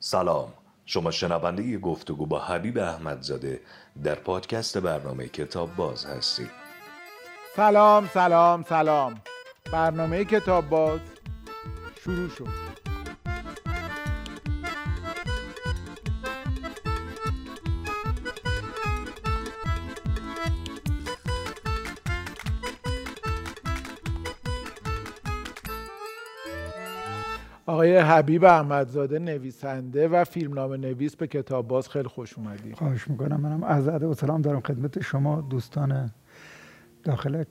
سلام. شما شنونده گفتگو با حبیب احمدزاده در پادکست برنامه کتاب باز هستید. سلام سلام سلام. برنامه کتاب باز شروع شد. آقای حبیب احمدزاده نویسنده و فیلمنامه نویس به کتاب باز خیلی خوش اومدید خواهش می‌کنم. منم از و سلام دارم خدمت شما دوستان داخل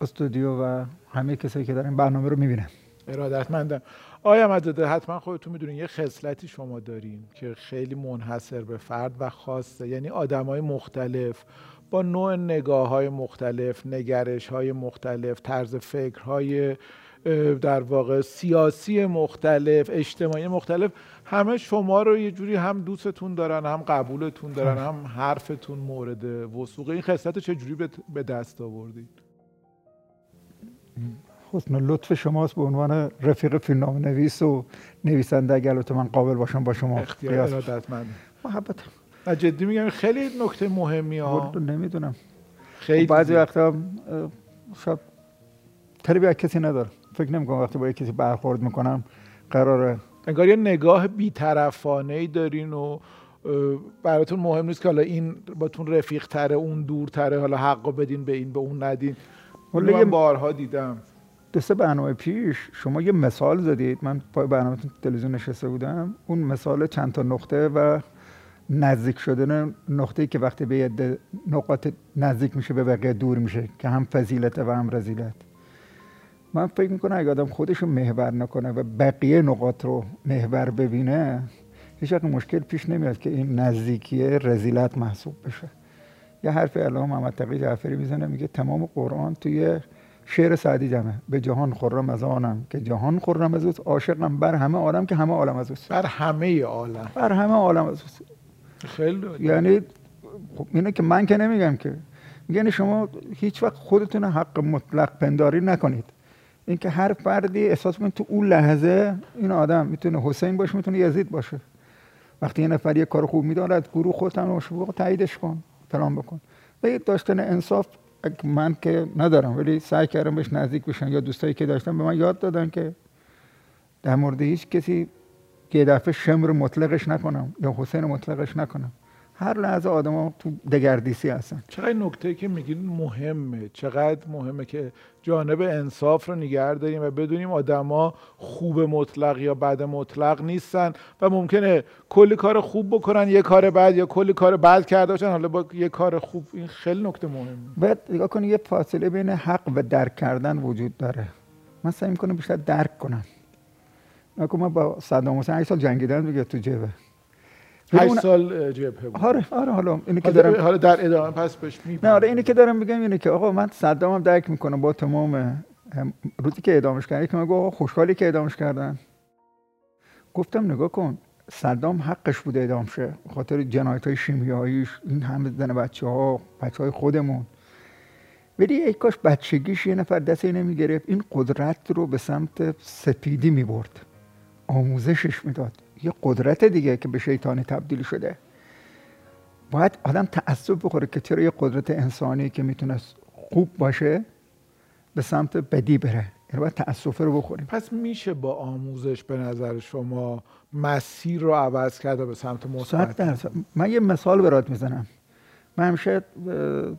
استودیو و همه کسایی که دارن برنامه رو می‌بینن. ارادتمندم آقای احمدزاده حتما خودتون می‌دونین یه خصلتی شما دارین که خیلی منحصر به فرد و خاصه. یعنی آدمای مختلف با نوع نگاه های مختلف نگرش های مختلف طرز فکرهای در واقع سیاسی مختلف اجتماعی مختلف همه شما رو یه جوری هم دوستتون دارن هم قبولتون دارن هم حرفتون مورد وسوقه این خصلت چه جوری به دست آوردید؟ حسن لطف شماست به عنوان رفیق فیلمنامه نویس و نویسنده اگر من قابل باشم با شما اختیار محبت جدی میگم خیلی نکته مهمی ها. نمی‌دونم. خیلی بعضی وقتا شاید تربیت کسی نداره. فکر نمی‌کنم وقتی با کسی برخورد می‌کنم قراره انگار یه نگاه بیطرفانه ای دارین و براتون مهم نیست که حالا این باتون رفیق تره اون دور تره حالا حقا بدین به این به اون ندین. یه بارها دیدم. دو سه برنامه پیش شما یه مثال زدید. من پای برنامه تلویزیون نشسته بودم. اون مثال چند تا نقطه و نزدیک شدن نقطه که وقتی به نقاط نزدیک میشه به بقیه دور میشه که هم فضیلته و هم رزیلت. من فکر می‌کنم اگه آدم خودش رو محور نکنه و بقیه نقاط رو محور ببینه هیچ مشکل پیش نمیاد که این نزدیکی رزیلت محسوب بشه. یه حرف علامه محمد تقی جعفری می‌زنه میگه تمام قرآن توی شعر سعدی جمعه. به جهان خرم از آنم که جهان خرم از اوست عاشقم بر همه عالم که همه عالم از اوست. بر همه عالم. بر همه عالم از اوست. خیلی یعنی خب اینه که من که نمیگم که. یعنی شما هیچ وقت خودتون حق مطلق پنداری نکنید. اینکه هر فردی احساس کنه تو اون لحظه این آدم می‌تونه حسین باشه می‌تونه یزید باشه. وقتی یه نفر یه کار خوب میدارد گروه خودت هم تاییدش کن فلان بکن. و داشتن انصاف من که ندارم ولی سعی کردم بهش نزدیک بشن یا دوستایی که داشتم به من یاد دادن که در مورد هیچ کسی یه دفعه شمر مطلقش نکنم یا حسین مطلقش نکنم. هر لحظه ها تو دگردیسی هستن. چقدر نکته که میگین مهمه. چقدر مهمه که جانب انصاف رو نگه داریم و بدونیم آدما خوب مطلق یا بد مطلق نیستن و ممکنه کلی کار خوب بکنن یه کار بد یا کلی کار بد کرده باشن. حالا با یه کار خوب این خیلی نکته مهمه. بعد نگاه کنید یه فاصله بین حق و درک کردن وجود داره. من سعی می‌کنم بیشتر درک کنم. نکن من با صدام حسین سال جنگیدن دیگه تو جبه 8 سال جبهه بود. آره آره حالا اینی که دارم حالا در ادامه پس بهش نه آره اینی که دارم میگم اینه که آقا من صدامم درک می‌کنم با تمام روزی که اعدامش کردن که آقا خوشحالی که اعدامش کردن. گفتم نگاه کن صدام حقش بوده اعدام شه خاطر جنایت های شیمیاییش این همه زن بچه ها بچه های خودمون. ولی ای کاش بچگیش یه نفر دستی نمی‌گرفت این قدرت رو به سمت سپیدی می‌برد آموزشش می‌داد. یه قدرت دیگه که به شیطانی تبدیل شده. باید آدم تعصب بخوره که چرا یه قدرت انسانی که می‌تونست خوب باشه به سمت بدی بره. یعنی باید رو بخوریم. پس میشه با آموزش به نظر شما مسیر رو عوض کرده به سمت مثبت من یه مثال برات می‌زنم. من همیشه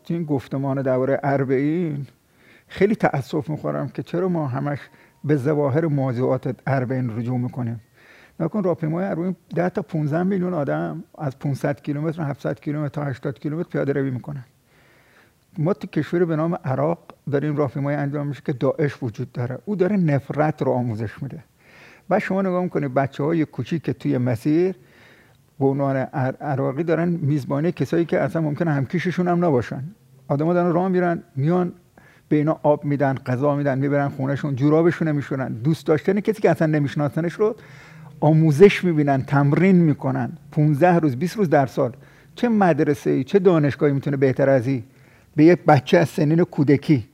تو این گفتمان درباره اربعین خیلی تأسف می‌خورم که چرا ما همش به ظواهر موضوعات اربعین رجوع می‌کنیم. نکن راهپیمای اربعین 10 تا 15 میلیون آدم از 500 کیلومتر 700 کیلومتر تا 80 کیلومتر پیاده روی می‌کنن. ما تو کشوری به نام عراق داریم راهپیمایی انجام میشه که داعش وجود داره. او داره نفرت رو آموزش میده. و شما نگاه می‌کنید بچه های کوچیک که توی مسیر به عنوان عراقی دارن میزبانی کسایی که اصلا ممکنه همکیششون هم نباشن. آدما دارن راه میرن میان به اینا آب میدن غذا میدن می‌برن خونهشون جورابشون میشونن دوست داشتن کسی که اصلا نمیشناسنش رو آموزش می‌بینن تمرین می‌کنن. 15 روز 20 روز در سال. چه مدرسه ای چه دانشگاهی می‌تونه بهتر از این؟ به یک بچه از سنین کودکی.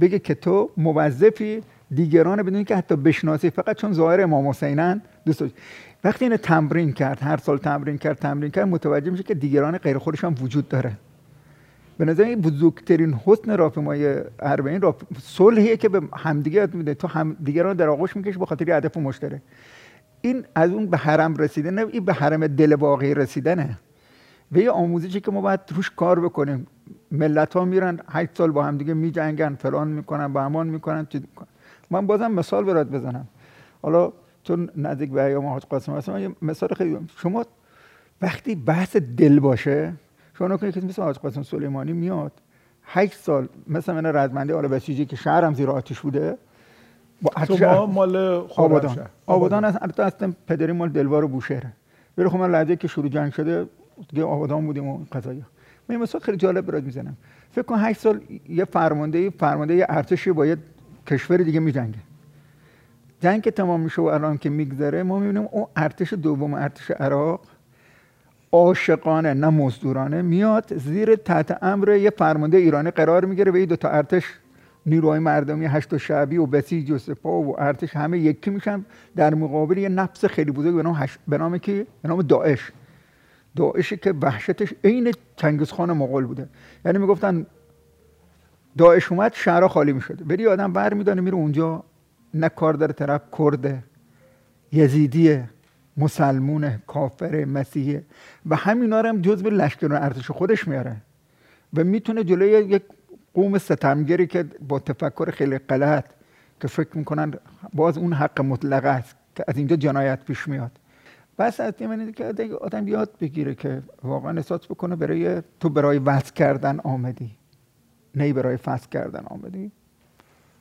بگه که تو موظفی دیگران بدونی که حتی بشناسی. فقط چون ظاهر امام حسینن دوست وقتی اینو تمرین کرد هر سال تمرین کرد تمرین کرد متوجه میشه که دیگران غیر خودش هم وجود داره. به نظر این بزرگترین حسن راپیمای اربعین راپ... صلحیه که به همدیگه یاد میده. تو هم دیگران در آغوش می‌کشه به خاطر هدف مشترک. این از اون به حرم رسیدن این به حرم دل واقعی رسیدنه. و یه آموزشی که ما باید روش کار بکنیم. ملت ها میرن هشت سال با هم دیگه میجنگن فلان می‌کنن با همان می‌کنن من بازم مثال برات بزنم. حالا چون نزدیک به ایام حاج قاسم هستم یه مثال خیلی شما وقتی بحث دل باشه شما نکنید که مثل حاج قاسم سلیمانی میاد هشت سال مثل من رزمنده آل بسیجی که شهرم زیر آتیش بوده شما مال آبادان. آبادان از اصلا پدری مال دلوار بوشهره ولی خب من لحظه که شروع جنگ شده دیگه آبادان بودیم و قضایی. من این مثال خیلی جالب برات می‌زنم. فکر کن 8 سال یه فرمانده فرمانده یه ارتشی با یه کشور دیگه میجنگه. جنگ که تمام میشه و الان که میگذره ما می‌بینیم اون ارتش دوم ارتش عراق عاشقانه نه مزدورانه میاد زیر تحت امر یه فرمانده ایرانی قرار می‌گیره و این دو تا ارتش نیروهای مردمی هشت و شعبی و بسیج و سپاه و ارتش همه یکی میشن. در مقابل یه نفس خیلی بزرگ به نام هش... به نام کی به نام داعش. داعشی که وحشتش عین چنگیز خان مغول بوده. یعنی می‌گفتن داعش اومد شهرها خالی می‌شده بری آدم بر میدانه میره اونجا نه کار داره طرف کرده یزیدیه مسلمونه کافر مسیحه و همینا هم جزء لشکر ارتش خودش میاره. و می‌تونه جلوی یک قوم ستمگری که با تفکر خیلی غلط که فکر می‌کنن باز اون حق مطلق است که از اینجا جنایت پیش میاد. بس از این که آدم یاد بگیره که واقعا احساس بکنه برای تو برای وصل کردن آمدی. نه برای فصل کردن آمدی.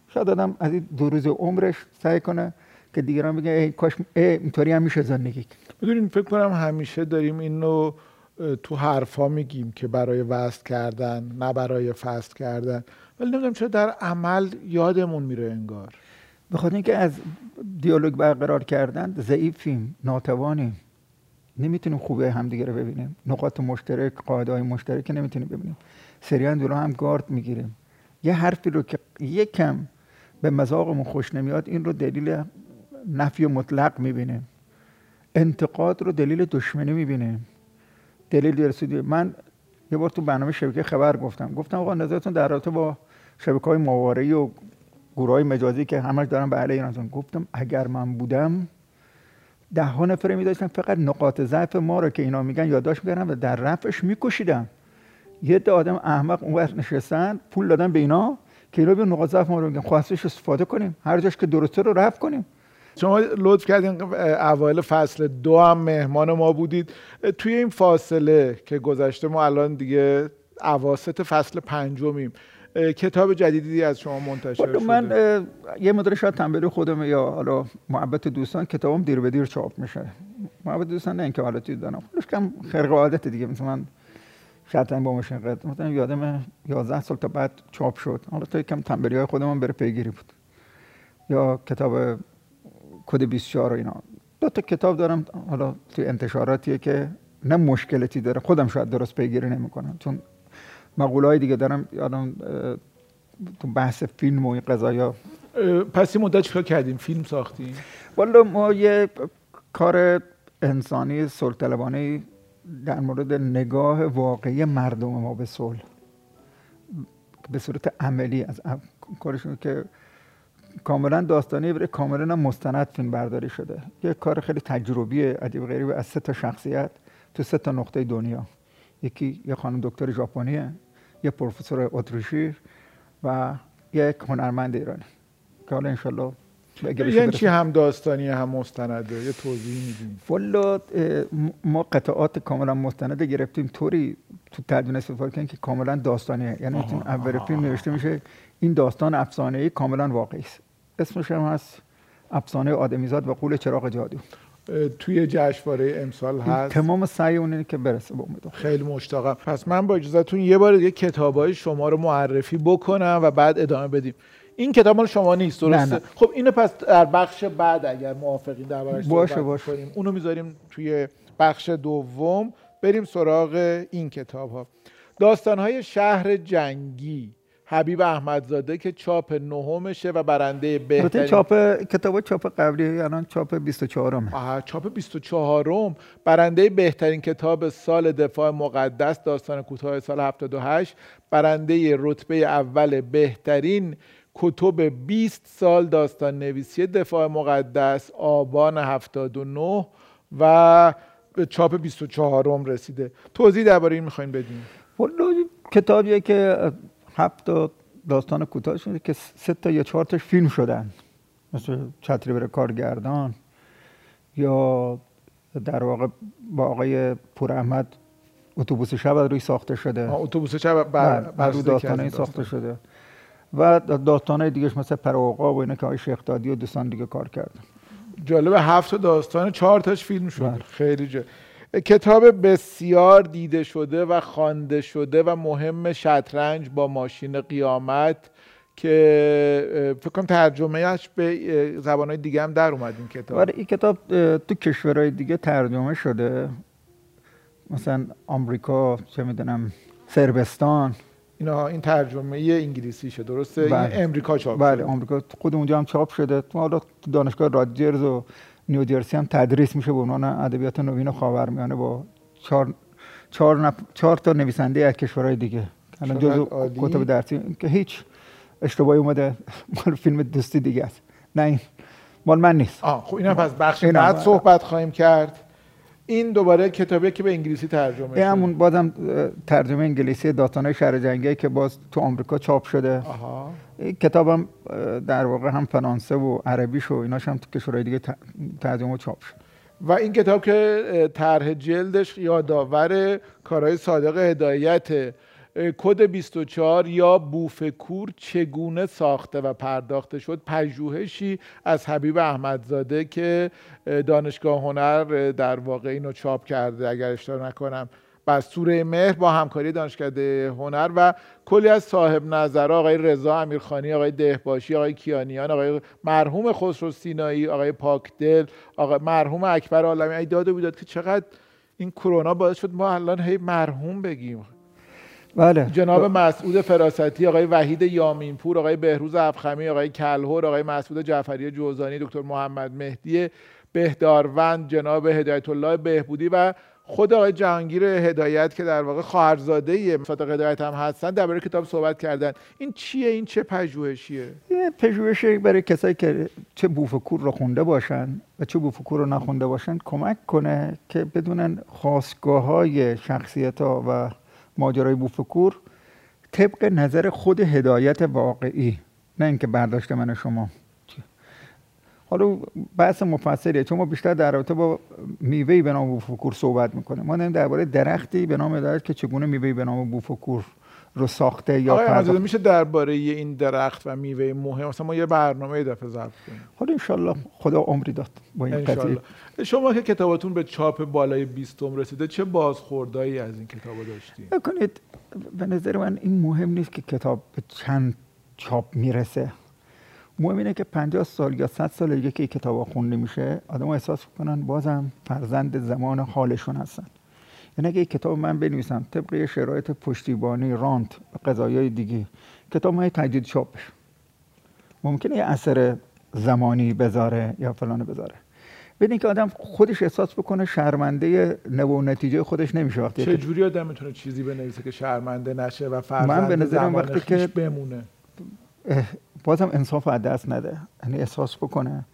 شاید آدم از این دو روز عمرش سعی کنه که دیگران بگه ای کاش اینطوری هم میشه زندگی بدونین فکر کنم همیشه داریم اینو تو حرفا میگیم که برای وصل کردن نه برای فصل کردن. ولی نمی‌دونم چرا در عمل یادمون میره انگار. بخاطر اینکه از دیالوگ برقرار کردن ضعیفیم ناتوانیم. نمی‌تونیم خوبه همدیگه رو ببینیم. نقاط مشترک قاعده های مشترک نمی‌تونیم ببینیم. سریعا دورا هم گارد می‌گیریم. یه حرفی رو که یکم به مذاقمون خوش نمیاد این رو دلیل نفی مطلق می‌بینیم. انتقاد رو دلیل دشمنی می‌بینیم. دلیل رسیدی. من یه بار تو برنامه شبکه خبر گفتم. گفتم آقا نظرتون در رابطه با شبکه های و گروه های مجازی که همش دارن به علیه ایران گفتم اگر من بودم ده ها نفره می داشتم فقط نقاط ضعف ما رو که اینا میگن یادداشت می‌کردم و در رفعش میکشیدم یه ده آدم احمق اون وقت نشستن پول دادن به اینا که اینا به نقاط ضعف ما رو میگن خواستش استفاده کنیم. هر جاش که درسته رو رفع کنیم. شما لطف کردین اوایل فصل دو هم مهمان ما بودید. توی این فاصله که گذشته ما الان دیگه اواسط فصل پنجمیم. کتاب جدیدی از شما منتشر شده. من یه مدر شاید تنبیل خودم یا حالا محبت دوستان کتابم دیر به دیر چاپ میشه. محبت دوستان نه اینکه حالا چیز دارم. خودش کم خرق عادت دیگه مثلا من شاید با مشقت مثلا یادم 11 سال تا بعد چاپ شد. حالا تا کم تنبیلی های خودم بره پیگیری بود. یا کتاب کد 24 و اینا. دو تا کتاب دارم حالا توی انتشاراتیه که نه مشکلتی داره. خودم شاید درست پیگیری نمی‌کنم چون مقوله های دیگه دارم یادم تو بحث فیلم و این قضایا پس این مدت چیکار کردیم؟ فیلم ساختیم؟ والا ما یه کار انسانی سلطلبانه در مورد نگاه واقعی مردم ما به صلح به صورت عملی از کارشون که کاملا داستانی برای کاملا مستند فیلم برداری شده. یه کار خیلی تجربی عجیب غریب از سه تا شخصیت تو سه تا نقطه دنیا. یکی یه خانم دکتر ژاپنیه یه پروفسور اتریشی و یک هنرمند ایرانی. که حالا انشالله یعنی چی هم داستانی هم مستنده؟ یه توضیح میدیم والا ما قطعات کاملا مستنده گرفتیم. طوری تو ترجمه استفاده کردیم که کاملا داستانیه. یعنی اول فیلم نوشته میشه این داستان افسانه ای کاملا واقعی است اسمش هم هست افسانه آدمیزاد و قول چراغ جادو. توی جشنواره امسال هست. تمام سعی اینه که برسه به امید خیلی مشتاقم. پس من با اجازهتون یه بار دیگه کتابای شما رو معرفی بکنم و بعد ادامه بدیم. این کتاب مال شما نیست درسته؟ نه. نه. خب اینو پس در بخش بعد اگر موافقین در باشه باشه. کنیم. اونو می‌ذاریم توی بخش دوم. بریم سراغ این کتاب ها داستان های شهر جنگی. حبیب احمدزاده که چاپ نهمشه و برنده بهترین چاپ کتاب چاپ قبلی الان چاپ 24 م آها، چاپ 24 م برنده بهترین کتاب سال دفاع مقدس داستان کوتاه سال 78 برنده رتبه اول بهترین کتب 20 سال داستان نویسی دفاع مقدس آبان 79 و به چاپ 24 م رسیده. توضیح درباره این می‌خواین بدین. والا کتابیه که هفت تا داستان کوتاه شده که سه تا یا چهار تاش فیلم شدن. مثل چتری بره کارگردان یا در واقع با آقای پور احمد اتوبوس شب روی ساخته شده. اتوبوس شب بر, بر ساخته شده. و داستان دیگهش مثل پروقا و اینا که آقای شیخ دادی و دوستان دیگه کار کردن. جالب هفت تا داستان چهار تاش فیلم شده بله. خیلی جالب کتاب بسیار دیده شده و خوانده شده و مهم شطرنج با ماشین قیامت که فکر کنم ترجمهش به زبانهای دیگه هم در اومد این کتاب. آره این کتاب تو کشورهای دیگه ترجمه شده. مثلا آمریکا چه می‌دونم سربستان اینا این ترجمه انگلیسیشه درسته؟ بله. این امریکا چاپ بله شده. آمریکا خود اونجا هم چاپ شده. تو حالا دانشگاه رادجرز و نیوجرسی هم تدریس میشه به عنوان ادبیات نوین خاورمیانه با چهار چهار, نف... چهار تا نویسنده از کشورهای دیگه. الان جزو. کتب درسی که هیچ اشتباهی اومده. مال فیلم دوستی دیگه است. نه این مال من نیست. آه خب اینم پس بخش بعد. صحبت خواهیم کرد. این دوباره کتابی که به انگلیسی ترجمه شده همون بازم ترجمه انگلیسی داستانهای شهر جنگی که باز تو آمریکا چاپ شده. آها. این کتابم در واقع هم فرانسه و عربیش و ایناش هم تو کشورهای دیگه ترجمه و چاپ شد و این کتاب که طرح جلدش یادآور کارهای صادق هدایت کد 24 یا بوفکور چگونه ساخته و پرداخته شد؟ پژوهشی از حبیب احمدزاده که اه، دانشگاه هنر در واقع اینو چاپ کرده اگر اشتباه نکنم. بر سوره مهر با همکاری دانشکده هنر و کلی از صاحب نظر آقای رضا امیرخانی آقای دهباشی آقای کیانیان آقای مرحوم خسرو سینایی آقای پاکدل آقای مرحوم اکبر عالمی. ای داد و بیداد که چقدر این کرونا باعث شد ما الان هی مرحوم بگیم. بله. جناب مسعود فراستی آقای وحید یامینپور آقای بهروز افخمی آقای کلهور آقای مسعود جعفری جوزانی دکتر محمد مهدی بهداروند جناب هدایت الله بهبودی و خود آقای جهانگیر هدایت که در واقع خواهرزاده صادق هدایت هم هستن درباره کتاب صحبت کردن. این چیه؟ این چه پژوهشیه؟ یه پژوهشی برای کسایی که چه بوفکور رو خونده باشن و چه بوفکور رو نخونده باشن کمک کنه که بدونن خواستگاه های شخصیت ها و ماجرای بوفکور طبق نظر خود هدایت واقعی نه اینکه برداشت من شما. حالا بحث مفصلیه. چون ما بیشتر در رابطه با میوهی به نام بوفکور صحبت می‌کنیم. ما داریم درباره درختی به نام هدایت که چگونه میوهی به نام بوفکور رو ساخته یا آقای میشه درباره این درخت و میوه مهم؟ مثلا ما یه برنامه دفعه ضبط کنیم. حالا انشالله خدا عمری داد با این قضیه. شما که کتابتون به چاپ بالای 20 رسیده چه بازخوردایی از این کتاب داشتین بکنید به نظر من این مهم نیست که کتاب به چند چاپ می‌رسه. مهم اینه که 50 سال یا 100 سال دیگه که کتاب خونده میشه آدم احساس کنن بازم فرزند زمان حالشون هستن. یعنی اگه کتاب من بنویسم طبق یه شرایط پشتیبانی رانت و قضایای دیگه کتاب من تجدید چاپ بشه. ممکنه یه اثر زمانی بذاره یا فلان بذاره. بدین که آدم خودش احساس بکنه شرمنده نو نتیجه خودش نمیشه وقتی چه جوری آدم می‌تونه چیزی بنویسه که شرمنده نشه و فرزند من به نظرم وقتی که- بمونه؟ بازم انصاف از دست نده. یعنی احساس بکنه.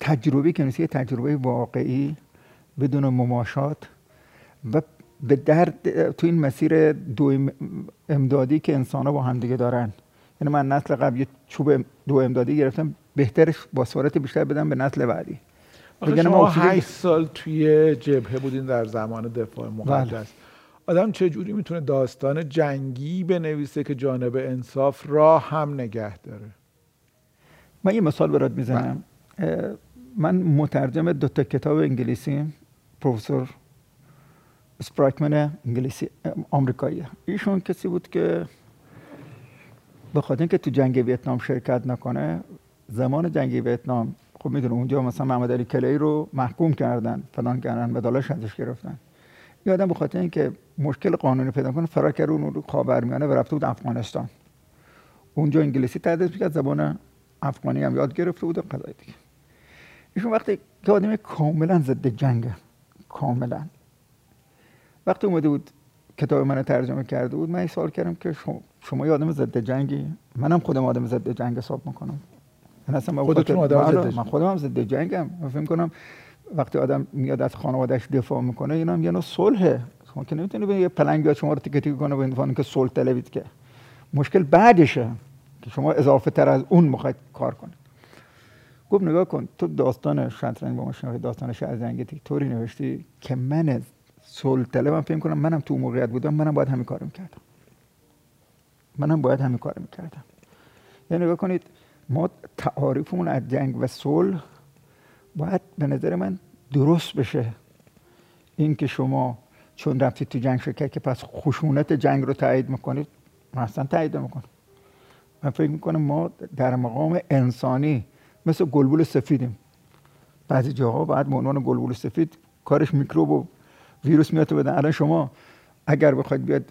تجربه که نیست یه تجربه واقعی بدون مماشات و به درد تو این مسیر دو ام- امدادی که انسان ها با همدیگه دارن. یعنی من نسل قبل یه چوب دو امدادی گرفتم بهترش با سرعت بیشتر بدم به نسل بعدی. آخه شما اکسیژن- هشت سال توی جبهه بودین در زمان دفاع مقدس. بله. آدم چه جوری می‌تونه داستان جنگی بنویسه که جانب انصاف را هم نگه داره؟ من یه مثال برات می‌زنم. اه، من مترجم دو تا کتاب انگلیسی پروفسور سپراکمن انگلیسی اه، آمریکاییه. ایشون کسی بود که به خاطر اینکه تو جنگ ویتنام شرکت نکنه زمان جنگ ویتنام خب می‌دونه اونجا مثلا محمد علی کلی رو محکوم کردن فلان کردن مدالش ازش گرفتن. یه آدم به اینکه مشکل قانونی پیدا کنه فرار کرد اون رو خاورمیانه و رفته بود افغانستان. اونجا انگلیسی تدریس می‌کرد زبان افغانی هم یاد گرفته بود و قضای دیگه. ایشون وقتی که آدم کاملا ضد جنگه. کاملا. وقتی اومده بود کتاب من ترجمه کرده بود من این سوال کردم که شما, شما یه آدم ضد جنگی؟ منم خودم آدم ضد جنگ حساب می‌کنم. من اصلا خودتون آدم من خودم هم ضد جنگم. من فکر کنم وقتی آدم میاد از خانوادهش دفاع می‌کنه اینا هم یه نوع صلحه. شما که نمی‌تونی به یه پلنگ بیاد شما رو تیکه تیکه کنه به عنوان که صلح طلبید که مشکل بعدشه که شما اضافه تر از اون می‌خواید کار کنید. گفت نگاه کن تو داستان شطرنج با ماشین داستان جنگی طوری نوشتی که من صلح طلبم فکر کنم منم تو موقعیت بودم منم باید همین کارو می‌کردم. منم باید همین کارو می‌کردم. یعنی نگاه کنید ما تعاریفمون از جنگ و صلح باید به نظر من درست بشه. این که شما چون رفتید تو جنگ شرکت که پس خشونت جنگ رو تایید می‌کنید من اصلا تایید می‌کنم من فکر می‌کنم ما در مقام انسانی مثل گلبول سفیدیم. بعضی جاها باید به عنوان گلبول سفید کارش میکروب و ویروس میاد بدن. الان شما اگر بخواید بیاد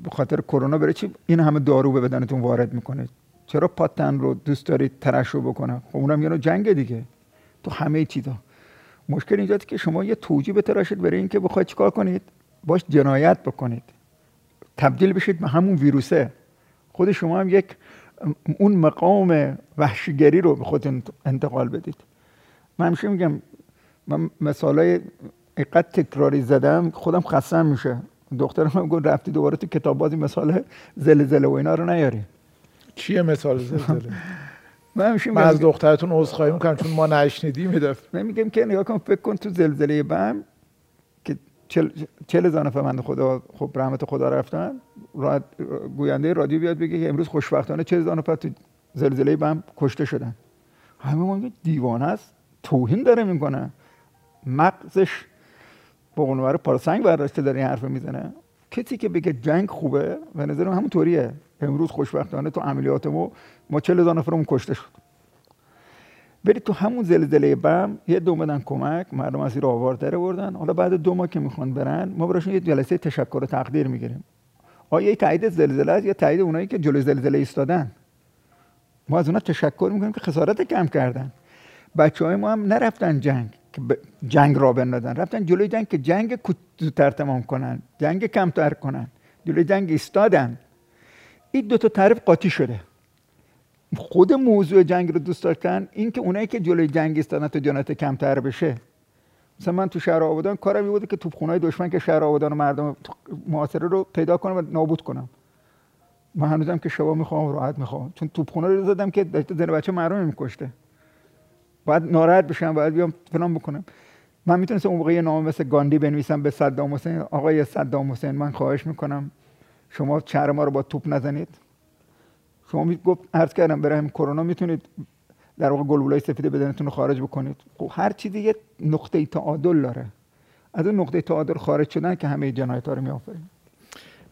به خاطر کرونا بره چی؟ این همه دارو به بدنتون وارد می‌کنید چرا پاتن رو دوست دارید ترشح بکنه خب اونم یه جنگ دیگه. تو همه چیزا. مشکل اینجاست که شما یه توجیه بتراشید برای اینکه بخواید چیکار کنید؟ باش جنایت بکنید. تبدیل بشید به همون ویروسه. خود شما هم یک اون مقام وحشیگری رو به خود انتقال بدید. من همیشه میگم من مثالای اقدر تکراری زدم خودم خستم میشه. دخترم هم گفت رفتی دوباره تو کتاب بازی مثال زلزله و اینا رو نیاری. چیه مثال زلزله من من از دخترتون عذرخواهی می‌کنم چون ما نشنیدیم من میگم که نگاه کن فکر کن تو زلزله بم که چل, چل هزار نفر من خدا خب رحمت خدا رفتن راد گوینده رادیو بیاد بگه که امروز خوشبختانه چه هزار نفر تو زلزله بم کشته شدن. همه ما دیوانه است توهین داره می‌کنه. مغزش بقول پارسنگ برداشته داره این حرف می‌زنه. کسی که بگه جنگ خوبه به نظر همون طوریه. امروز خوشبختانه تو عملیات ما ما 40 هزار نفرمون کشته شد. برید تو همون زلزله بم یه دو بدن کمک مردم از زیر آوار در بردن حالا بعد دو ماه که می‌خوان برن ما براشون یه جلسه تشکر و تقدیر می‌گیریم. آیا یه تایید زلزله است یا تایید اونایی که جلوی زلزله ایستادن؟ ما از اونا تشکر می‌کنیم که خسارت کم کردن. بچه های ما هم نرفتن جنگ. که جنگ را بندازن. رفتن جلوی جنگ که جنگ زودتر تمام کنن جنگ کمتر کنن. جلوی جنگ ایستادن. این دو تا تعریف قاطی شده. خود موضوع جنگ رو دوست داشتن این که اونایی که جلوی جنگ ایستادن تا جنایت کمتر بشه. مثلا من تو شهر آبادان کارم بوده که توپخونه‌های دشمن که شهر آبادان و مردم معاصره رو پیدا کنم و نابود کنم. من هنوزم که شبا می‌خوام راحت می‌خوام. چون توپخونه رو زدم که داشته زن بچه مردم میکشته. باید ناراحت بشم باید بیام فلان بکنم. من می‌تونستم اون موقع یه نامه مثل گاندی بنویسم به صدام حسین. آقای صدام حسین من خواهش می‌کنم شما شهر ما رو با توپ نزنید. شما می گفت عرض کردم برای کرونا می‌تونید در واقع گلبولای سفید بدنتون رو خارج بکنید. خب هر چیزی یه نقطه تعادل داره. از اون نقطه تعادل خارج شدن که همه جنایت ها رو میآفرین.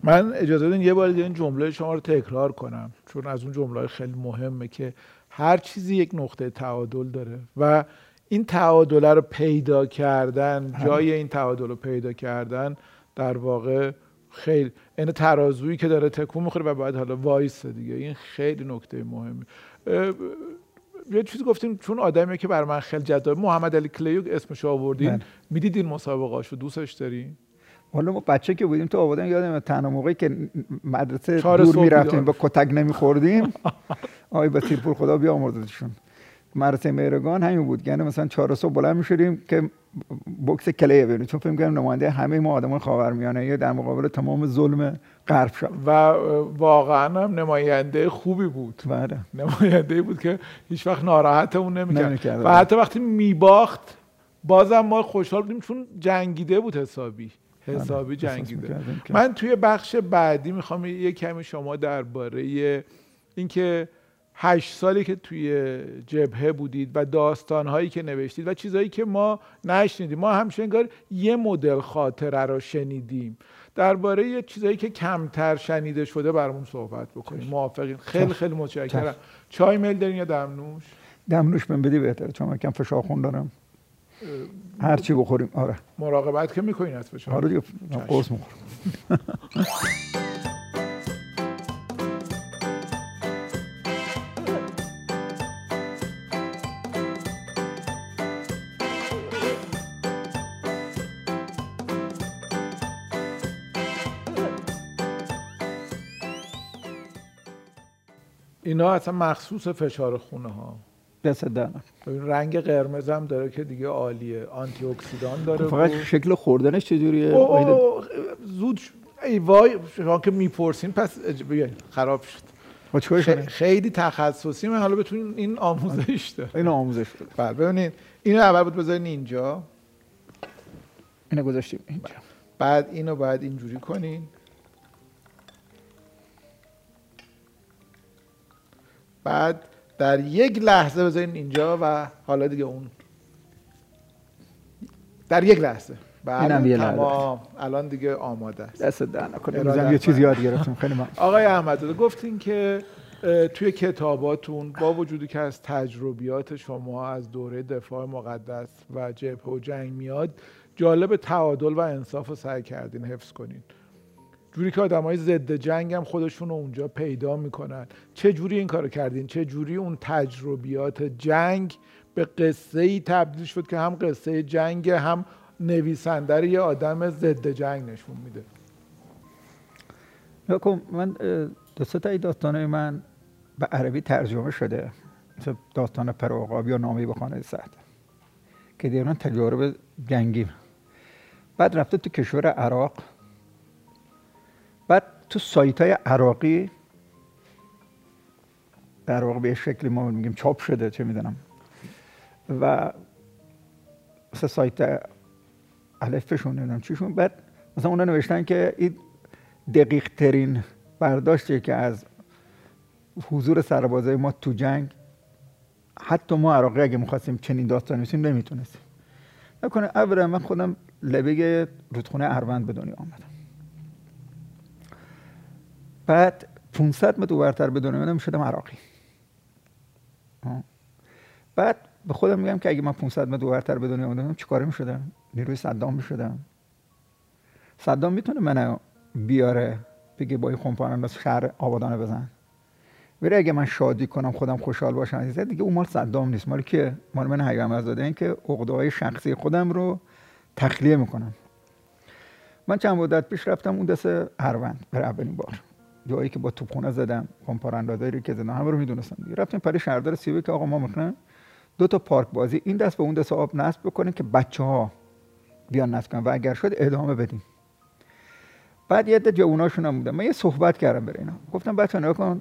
من اجازه بدین یه بار دیگه این جمله شما رو تکرار کنم چون از اون جمله خیلی مهمه که هر چیزی یک نقطه تعادل داره و این تعادل رو پیدا کردن جای این تعادل رو پیدا کردن در واقع خیلی این ترازویی که داره تکون می‌خوره و باید حالا وایس دیگه. این خیلی نکته مهمی. یه چیزی گفتیم چون آدمیه که بر من خیلی جذاب محمد علی کلیوگ اسمش آوردین. بله. می‌دیدین مسابقاشو دوستش دارین حالا ما بچه که بودیم تو آبادان یادم تنها موقعی که مدرسه دور می‌رفتیم با کتک نمیخوردیم. آقای بسیرپور خدا بیامرزشون مدرسه میرگان همین بود. یعنی مثلا چهار صبح بلند می‌شدیم که بوکس کلیه بریم. چون فکر کنم نماینده همه ما آدمان خاورمیانه. یا در مقابل تمام ظلم غرب شد. و واقعا هم نماینده خوبی بود. بله. نماینده بود که هیچ وقت ناراحتمون نمی‌کرد. و حتی وقتی میباخت بازم ما خوشحال بودیم چون جنگیده بود حسابی. حسابی جنگیده. من توی بخش بعدی می‌خوام یه کمی شما درباره اینکه هشت سالی که توی جبهه بودید و داستانهایی که نوشتید و چیزهایی که ما نشنیدیم. ما همیشه انگار یه مدل خاطره رو شنیدیم. درباره یه چیزایی که کمتر شنیده شده برامون صحبت بکنیم. موافقین. خیلی خیلی متشکرم. چای میل دارین یا دمنوش دمنوش من بدی بهتره چون من کم فشار خون دارم. هر چی بخوریم آره. مراقبت که می‌کنین بچه‌ها آره دیگه قرص می‌خورم. اینا اصلا مخصوص فشار خونه ها دست دارم ببین رنگ قرمز هم داره که دیگه عالیه. آنتی اکسیدان داره فقط و- شکل خوردنش چجوریه؟ زود ش- ای وای شما که می‌پرسین پس بیاین خراب شد. خ- کنیم؟ خیلی تخصصی من حالا بتونین این آموزش داره اینو آموزش بده بله ببینید اینو اول بود بذارین اینجا. اینو گذاشتیم اینجا. بعد اینو باید اینجوری کنین. بعد در یک لحظه بذارین اینجا و حالا دیگه اون. در یک لحظه. اینم یه بله لحظه. تمام. الان دیگه آماده است. دست در نکنه. یه چیز من. یاد گرفتم. خیلی من آقای احمد گفتین که توی کتاباتون با وجودی که از تجربیات شما از دوره دفاع مقدس و جبهه و جنگ میاد جالب تعادل و انصاف رو سعی کردین حفظ کنین. جوری که آدم های ضد جنگ هم خودشون رو اونجا پیدا می‌کنن. چه جوری این کارو کردین؟ چه جوری اون تجربیات جنگ به قصه ای تبدیل شد که هم قصه جنگ هم نویسنده یه آدم ضد جنگ نشون میده؟ نگاه کن من دو تا داستانه من به عربی ترجمه شده. مثل داستان پرعقاب یا نامه به خانه سعد که دیگران تجارب جنگی بعد رفته تو کشور عراق. تو سایت های عراقی در واقع به شکلی ما میگیم چاپ شده چه می‌دونم. و مثل سایت الفشون نمی‌دونم چیشون. بعد مثلا اونا نوشتن که این دقیق ترین برداشتی که از حضور سربازای ما تو جنگ حتی ما عراقی اگه می‌خواستیم چنین داستانی بسیم نمی‌تونستیم. نکنه اولا من خودم لبه رودخونه اروند به دنیا آمدم. بعد 500 متر ورتر به دنیا آمدم شدم عراقی. بعد به خودم میگم که اگه من 500 متر ورتر به دنیا آمدم چیکاره می‌شدم؟ نیروی صدام می‌شدم. صدام می‌تونه منو بیاره بگه با این خمپان شهر آبادانه بزن. ولی اگه من شادی کنم خودم خوشحال باشم عزیزه دیگه اون مال صدام نیست. مال که؟ مال من حیام زاده این که عقده‌های شخصی خودم رو تخلیه می‌کنم. من چند مدت پیش رفتم اون دست اروند برای اولین بار. جایی که با توپخونه زدم خمپار اندازایی رو که زدم همه رو می‌دونستم دیگه. رفتیم پری شهردار سیوی که آقا ما می‌خوایم دو تا پارک بازی این دست به اون دست آب نصب بکنیم که بچه ها بیان نصب کنن و اگر شد ادامه بدیم. بعد یه عده جووناشون هم بودن. من یه صحبت کردم برای اینا. گفتم بچه نگاه کن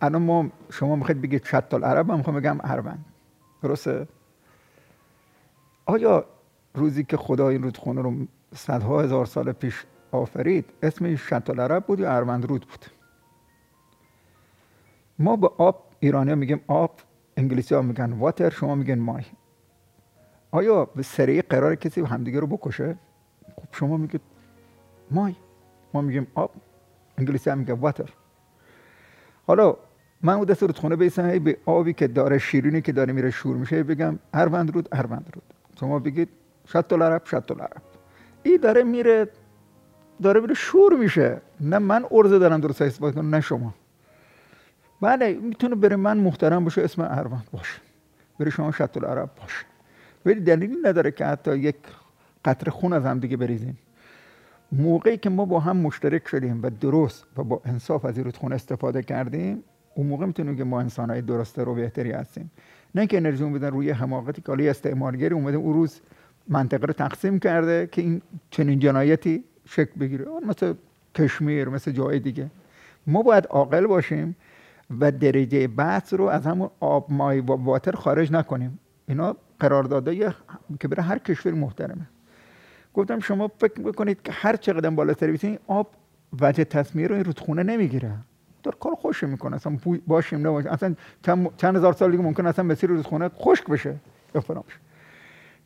الان ما شما می‌خواید بگید شط العرب من می‌خوام بگم اروند درسته؟ آیا روزی که خدا این رودخونه رو صدها هزار سال پیش آفرید اسمش شط العرب بود یا اروند رود بود؟ ما به آب ایرانی میگیم آب انگلیسی ها میگن واتر شما میگن مای. آیا به سریع قرار کسی همدیگه رو بکشه؟ خب شما میگید مای. ما میگیم آب. انگلیسی هم میگه واتر حالا من اون دست رودخونه بیستم هی به آبی که داره شیرینی که داره میره شور میشه بگم اروند رود اروند رود. شما بگید شط العرب شط العرب این داره میره داره میره شور میشه. نه من ارزه دارم درست اثبات کنم نه شما. بله می‌تونه بره من محترم باشه اسم اروند باشه. بره شما شط العرب باشه. ولی دلیلی نداره که حتی یک قطره خون از هم دیگه بریزیم. موقعی که ما با هم مشترک شدیم و درست و با انصاف از این رودخونه استفاده کردیم اون موقع می‌تونیم که ما انسانهای درسته رو بهتری هستیم. نه که انرژی بدن روی حماقتی که استعمارگری اومده اون روز منطقه رو تقسیم کرده که این چنین جنایتی شکل بگیره. مثل کشمیر مثل جای دیگه. ما باید عاقل باشیم و درجه بحث رو از همون آب مای و واتر خارج نکنیم. اینا قراردادهای که برای هر کشور محترمه. گفتم شما فکر بکنید که هر چقدر بالاتر بسید آب وجه تصمیه رو این رودخونه نمی‌گیره. در کار خوش می‌کنه. اصلا باشیم نباشیم. اصلا چند, هزار سال دیگه ممکن اصلا مسیر رودخونه خشک بشه. یا فراموش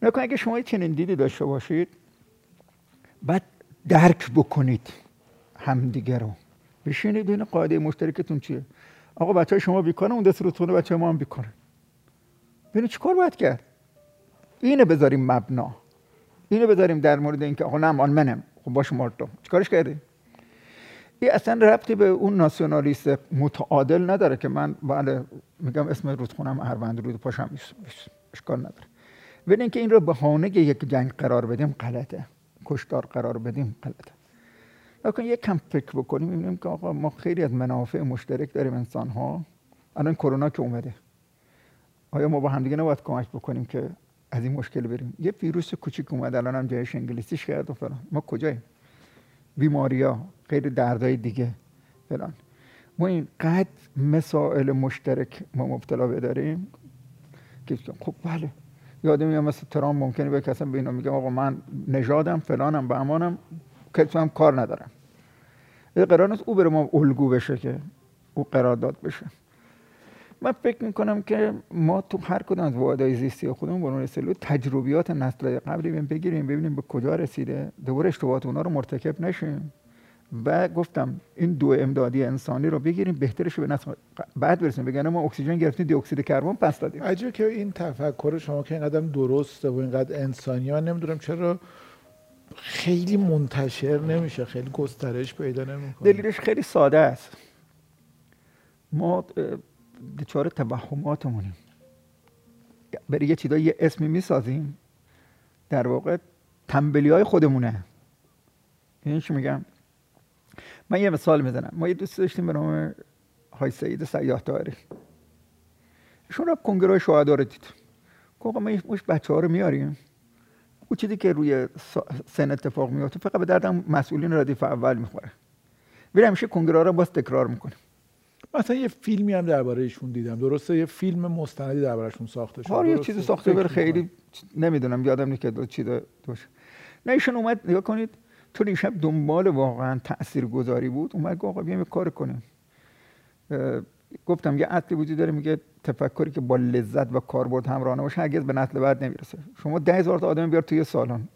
نکن اگه شما چنین دیدی داشته باشید. بعد درک بکنید همدیگه رو. بشینید ببینید قاعده مشترکتون چیه. آقا بچه های شما بیکارن اون دست رودخونه بچه ما هم بیکاره ببینید چیکار باید کرد؟ اینه بذاریم مبنا. اینو بذاریم در مورد اینکه آقا نه منم. خب مال تو چیکارش کردی این اصلا ربطی به اون ناسیونالیست متعادل نداره که من بله میگم اسم رودخونم اروند رود پاشم نیست. اشکال نداره. ولی اینکه این رو بهانه یک جنگ قرار بدیم غلطه. کشتار قرار بدیم غلطه. لکن یک کم فکر بکنیم می‌بینیم که آقا ما خیلی از منافع مشترک داریم انسان ها الان کرونا که اومده. آیا ما با همدیگه نباید کمک بکنیم که از این مشکل بریم؟ یه ویروس کوچیک اومد الان هم جایش انگلیسیش کرد و فلان. ما کجاییم؟ بیماریا غیر دردهای دیگه فلان. ما اینقدر مسائل مشترک ما مبتلا بداریم که خب بله. یادم میاد مثل ترام ممکنه به کسا به اینا میگم آقا من نژادم فلانم به امانم که هم کار ندارم. قرار نیست او بره ما الگو بشه که او قرارداد بشه. من فکر می‌کنم که ما تو هر کدوم از وعدای زیستی خودمون برون سلول تجربیات نسل قبلی بگیریم ببینیم به کجا رسیده. دوباره اشتباهات اونا رو مرتکب نشیم. و گفتم این دو امدادی انسانی رو بگیریم بهترش به نسل بعد برسیم. بگن ما اکسیژن گرفتیم دی اکسید کربن پس دادیم. عجب که این تفکر شما که اینقدر درسته و اینقدر انسانی نمی‌دونم چرا خیلی منتشر نمیشه خیلی گسترش پیدا نمی‌کنه. دلیلش خیلی ساده است. ما دچار توهماتمونیم. برای یه چیزایی یه اسمی می‌سازیم در واقع تنبلی های خودمونه. این چی میگم؟ من یه مثال می‌زنم. ما یه دوست داشتیم به نام های سعید سیاه داری ایشون رو کنگره شهدا رو دید. گفت ما مش بچه ها رو میاریم. او چیزی که روی سن اتفاق میفته فقط به دردم مسئولین ردیف اول می‌خوره. ولی همیشه کنگره رو باز تکرار می‌کنیم مثلا یه فیلمی هم درباره ایشون دیدم. درسته؟ یه فیلم مستندی دربارهشون ساخته شده آره یه چیزی ساخته بره خیلی نمی‌دونم. یادم نیست که چی دوش. نه ایشون اومد نگاه کنید تو این شب دنبال واقعا تأثیر گذاری بود اومد گفت آقا بیایم کار کنیم. گفتم یه اصلی وجود داره میگه تفکری که با لذت و کاربرد همراهانه باشه هرگز به نسل بعد نمی‌رسه. شما ده هزار تا آدم بیار توی سالن.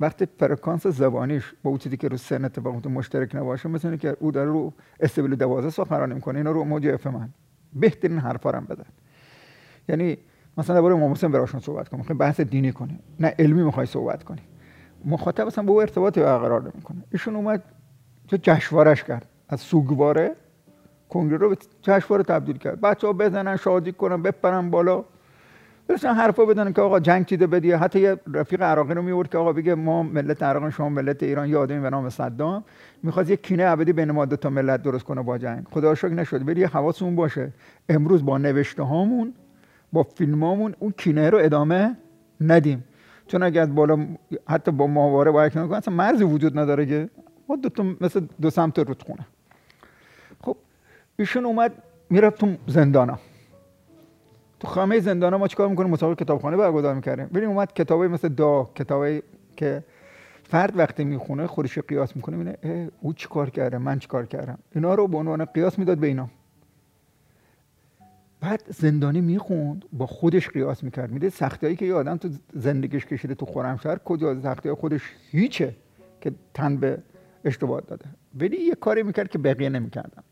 وقتی فرکانس زبانیش با اون چیزی که رو سن اتفاقات مشترک نباشه مثل که او داره رو استبیل 12 سخنرانی می‌کنه اینا رو موج اف من بهترین حرفا رو بزن. یعنی مثلا درباره امام حسین براشون صحبت کنیم می‌خوای بحث دینی کنی. نه علمی می‌خوای صحبت کنی. مخاطب اصلا با او ارتباطی برقرار نمی‌کنه. ایشون اومد تو جشنوارش کرد. از سوگواره کنگره رو به جشنواره تبدیل کرد. بچه ها بزنن شادی کنن بپرن بالا. برسن حرفا بدن که آقا جنگ چیده بدیه حتی یه رفیق عراقی رو میورد که آقا بگه ما ملت عراق شما ملت ایران یادیم به نام صدام. می‌خواد یه کینه ابدی بین ما دو تا ملت درست کنه با جنگ. خدا شکر نشد. ولی حواسمون باشه. امروز با نوشته هامون با فیلمامون اون کینه رو ادامه ندیم. چون اگر بالا حتی با ماهواره با اصلا مرزی وجود نداره که. ما دو تا مثل دو سمت رودخونه ایشون اومد می‌رفت تو زندانا. تو خامه زندان ما چیکار می‌کنیم؟ مسابقه کتابخانه برگزار می‌کردیم. ببین اومد کتابی مثل دا کتابی که فرد وقتی می‌خونه خودش قیاس می‌کنه اینه او چیکار کرده؟ من چیکار کردم؟ اینا رو به عنوان قیاس می‌داد به اینا. بعد زندانی می‌خوند با خودش قیاس می‌کرد. میده سختیایی که یه آدم تو زندگیش کشیده تو خرمشهر کجا سختی خودش هیچه که تن به اشتباه داده. ولی یه کاری می‌کرد که بقیه نمی‌کردن.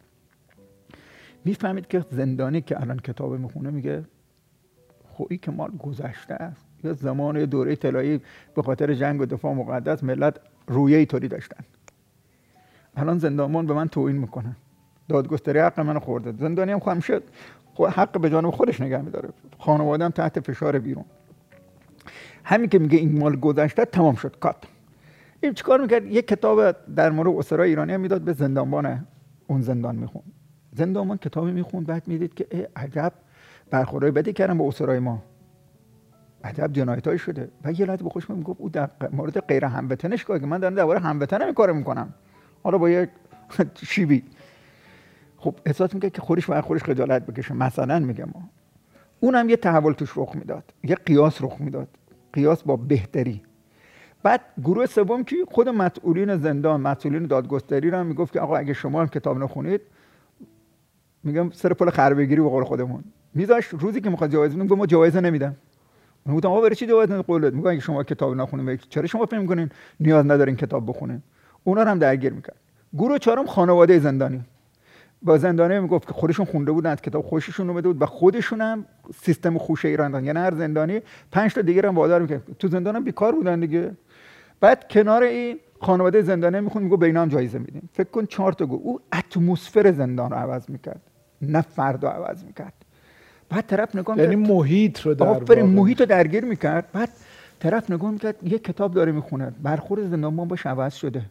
می‌فهمید که زندانی که الان کتاب می‌خونه میگه خویی که مال گذشته است. یا زمان دوره طلایی به خاطر جنگ و دفاع مقدس ملت رویه ای طوری داشتن. الان زندانبان به من توهین می‌کنن. دادگستری حق منو خورده. زندانی هم خواهم شد. حق به جانب خودش نگه میداره. خانواده تحت فشار بیرون. همین که میگه این مال گذشته تمام شد. کات. این چیکار می‌کرد؟ یک کتاب در مورد اسرای ایرانی هم می‌داد به زندانبان اون زندان می‌خوند. زندانبان کتابی می‌خوند بعد می‌دید که عجب برخوردهای بدی کردن با اسرای ما. عجب جنایت شده. و یه لحظه به خوش می‌گفت او در مورد غیر هموطنش که من دارم درباره هموطنم کارو می‌کنم. حالا با یک شیبی. خب احساس میگه که خودش بر خودش خجالت بکشه. مثلا میگه ما. اونم یه تحول توش رخ می‌داد. یه قیاس رخ می‌داد. قیاس با بهتری. بعد گروه سوم کی خود مسئولین زندان مسئولین دادگستری رو هم می‌گفت که آقا اگه شما هم کتاب نخونید میگم سر پل خربگیری به قول خودمون. میذاش روزی که می‌خواد جوایز بدم ما جوایز نمیدم. من گفتم آقا برای چی جوایز قولت میگم اگه شما کتاب نخونید چرا شما فکر می‌کنین نیاز ندارین کتاب بخونین اونا هم درگیر می‌کرد. گروه چهارم خانواده زندانی. با زندانی می‌گفت که خودشون خونده بودن از کتاب خوششون اومده بود و خودشون هم سیستم خوش ایران یعنی هر زندانی پنج تا دیگه هم وادار می‌کرد. تو زندان بیکار بودن دیگه. بعد کنار این خانواده زندانی میخون میگه به اینا هم جایزه میدیم. فکر کن چهار تا گو او اتمسفر زندان رو عوض می‌کرد. نه فرد رو عوض می‌کرد. بعد طرف نگاه یعنی محیط رو در محیط رو درگیر می‌کرد. بعد طرف نگاه می‌کرد یه کتاب داره می‌خونه برخورد زندان باش عوض شده.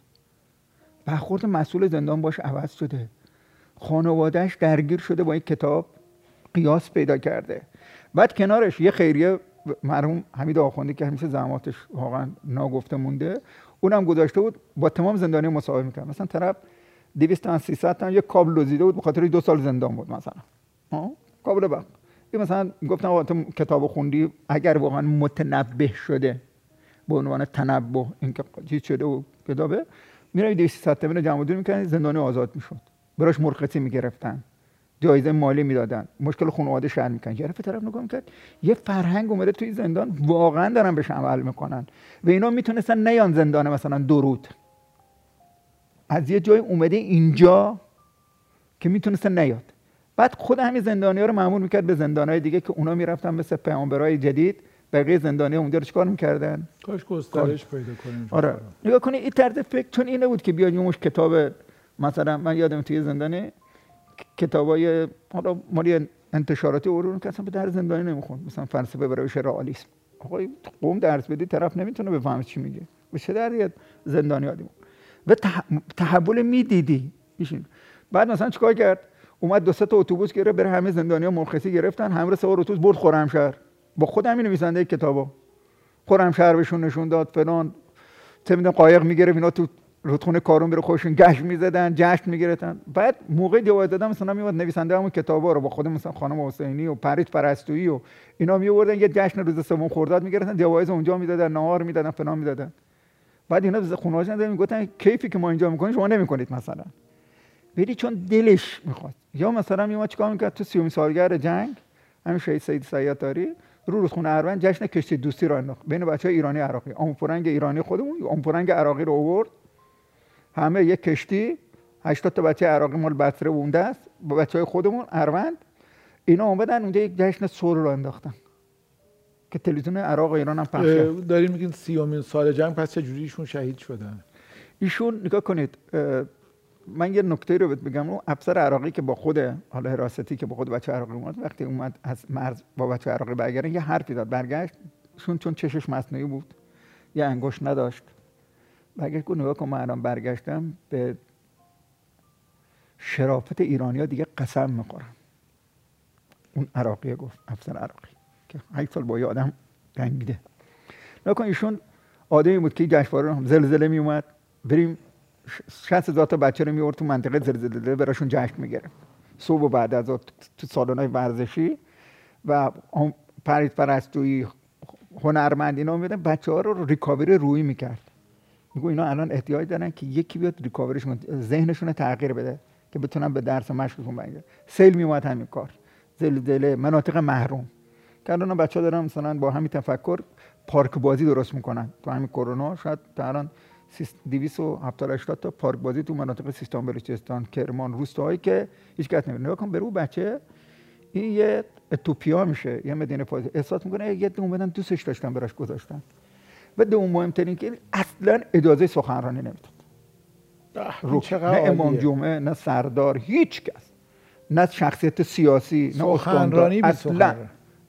برخورد مسئول زندان باش عوض شده. خانوادهش درگیر شده با این کتاب قیاس پیدا کرده. بعد کنارش یه خیریه مرحوم حمید آخوندی که همیشه زحماتش واقعا ناگفته مونده اونم گذاشته بود با تمام زندانی مصاحبه می‌کرد. مثلا طرف 200 تا 300 تا یه کابل دزدیده بود به خاطر دو سال زندان بود مثلا. کابل بق این مثلا گفتم آقا تو کتاب خوندی اگر واقعا متنبه شده به عنوان تنبه اینکه چیز شده و کتابه میره 200 تا رو جمع جور می‌کنن زندانی آزاد می‌شد. براش مرخصی می‌گرفتن. جایزه مالی می‌دادن. مشکل خانواده حل می‌کنن جرف طرف نگاه می‌کرد یه فرهنگ اومده توی زندان واقعا دارن بهش عمل می‌کنن. و اینا می‌تونستن نیان زندان مثلا درود از یه جای اومده اینجا که می‌تونستن نیاد. بعد خود همین زندانی ها رو معمول می‌کرد به زندان های دیگه که اونا می‌رفتن مثل پیامبرای جدید. بقیه زندانی اونجا رو چیکار می‌کردن؟ کاش گسترش پیدا کنیم. آره. نگاه کنید این طرز فکر چون اینه بود که بیاد مش کتاب مثلا من یادم توی زندان کتابای حالا مالی انتشاراتی رو که اصلا به در زندانی نمیخون مثلا فلسفه برای رئالیسم آقای قوم درس بدی طرف نمی‌تونه بفهمه چی میگه. به چه دریت زندانی آدیم و تحول می‌دیدی. بعد مثلا چیکار کرد؟ اومد دو سه تا اتوبوس گرفت بره همه زندانیا مرخصی گرفتن همراه سوار اتوبوس برد خرمشهر. با خود همین نویسنده کتابو. خرمشهر بهشون نشون داد فلان. چه قایق می‌گرفت اینا تو رودخونه کارون بره خودشون گشت می‌زدن جشن می‌گرفتن. بعد موقع جوایز دادن مثلا میواد نویسنده همون کتابا رو با خود مثلا خانم حسینی و پرید پرستویی و اینا میوردن یه جشن روز سوم خرداد می‌گرفتن جوایز اونجا می‌دادن نهار می‌دادن فلان می‌دادن. بعد اینا خونه هاشون می‌گفتن کیفی که ما اینجا می‌کنیم شما نمی‌کنید مثلا. ولی چون دلش می‌خواد. یا مثلا میومد چیکار می‌کرد تو سیوم سالگرد جنگ همین شهید سید داری رو رودخونه اروند جشن کشتی دوستی رو انداخت. بین بچه های ایرانی عراقی. آمپورنگ ایرانی خودمون آمپورنگ عراقی رو آورد. همه یک کشتی 80 تا بچه عراقی مال بصره اونده است با بچه های خودمون اروند. اینا اومدن اونجا یک جشن سور رو انداختن. که تلویزیون عراق و ایران هم پخش داریم میگین سیومین سال جنگ پس چجوری ایشون شهید شدن؟ ایشون نگاه کنید من یه نکته رو بگم اون افسر عراقی که با خود حالا حراستی که با خود بچه عراقی اومد وقتی اومد از مرز با بچه عراقی برگردن یه حرفی داد برگشت چون چون چشش مصنوعی بود. یه انگشت نداشت. برگشت گفت نگاه کن من الان برگشتم به شرافت ایرانی ها دیگه قسم می‌خورم. اون عراقی گفت افسر عراقی. که هشت سال با یه آدم جنگیده نگاه کن ایشون آدمی بود که جشنواره زلزله میومد بریم 60 هزار تا بچه رو میورد تو منطقه زلزله براشون جشن می‌گرفت صبح و بعد از تو سالن های ورزشی و پرید پرستویی هنرمند اینا میدن بچه ها رو ریکاوری روی می‌کرد میگو اینا الان احتیاج دارن که یکی بیاد ریکاوریشون ذهنشون تغییر بده که بتونن به درس مشقشون برگردن. سیل میومد همین کار. زلزله مناطق محروم. که الان بچه ها دارن مثلا با همین تفکر پارک بازی درست می‌کنن. تو همین کرونا شاید تا الان 270 تا پارک بازی تو مناطق سیستان بلوچستان کرمان روستاهایی که هیچ کس نمیره نگاه کن برو بچه این یه اتوپیا میشه یه مدینه فاضل. احساس می‌کنه یه اومدن دوستش داشتن براش گذاشتن. و دوم مهمترین که اصلا اجازه سخنرانی نمی‌داد. نه امام جمعه نه سردار هیچ کس. نه شخصیت سیاسی نه سخنرانی اصلا.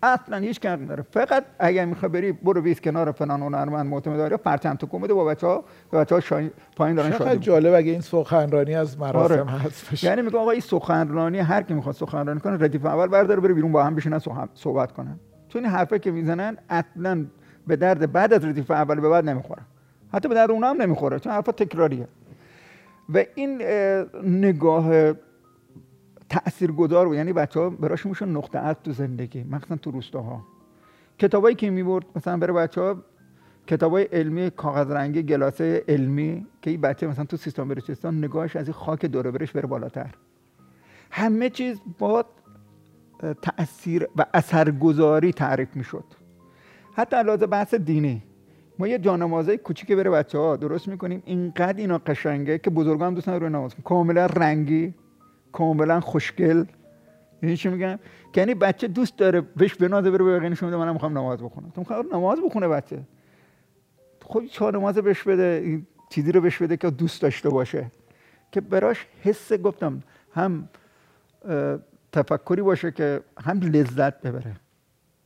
اصلا هیچ کاری نداره. فقط اگر می‌خوای بری برو بیس کنار فلان هنرمند معتمد داره پرچم تو کومده با بچه‌ها بچه‌ها شاین پایین دارن شاید جالب اگه این سخنرانی از مراسم آره. هست بشه. یعنی میگه آقا این سخنرانی هر کی می‌خواد سخنرانی کنه ردیف اول برداره بره بیرون با هم بشینن صحبت کنن. چون این حرفه که می‌زنن اصلا به درد بعد از ردیف اول به بعد نمی‌خوره. حتی به درد اونها هم نمی‌خوره چون حرفا تکراریه. و این نگاه تاثیرگذار بود. یعنی بچه ها براش میشون نقطه عطف تو زندگی مخصوصا تو روستاها. کتابایی که می‌برد مثلا برای بچه ها کتابای علمی کاغذ رنگی گلاسه علمی که این بچه مثلا تو سیستان بلوچستان نگاهش از این خاک دوره برش بره بالاتر. همه چیز با تاثیر و اثرگذاری تعریف می‌شد. حتی علاوه بحث دینی ما یه جانمازه کوچیک بره بچه ها درست می‌کنیم. اینقدر اینا قشنگه که بزرگان دوست روی نماز کاملا رنگی. کاملا خوشگل. یعنی چی میگم؟ که یعنی بچه دوست داره بهش بنازه بره به بقیه منم می‌خوام نماز بخونم. تو می‌خوام نماز بخونه بچه. خب چه نماز بهش بده؟ این چیزی رو بهش بده که دوست داشته باشه. که براش حس گفتم هم تفکری باشه که هم لذت ببره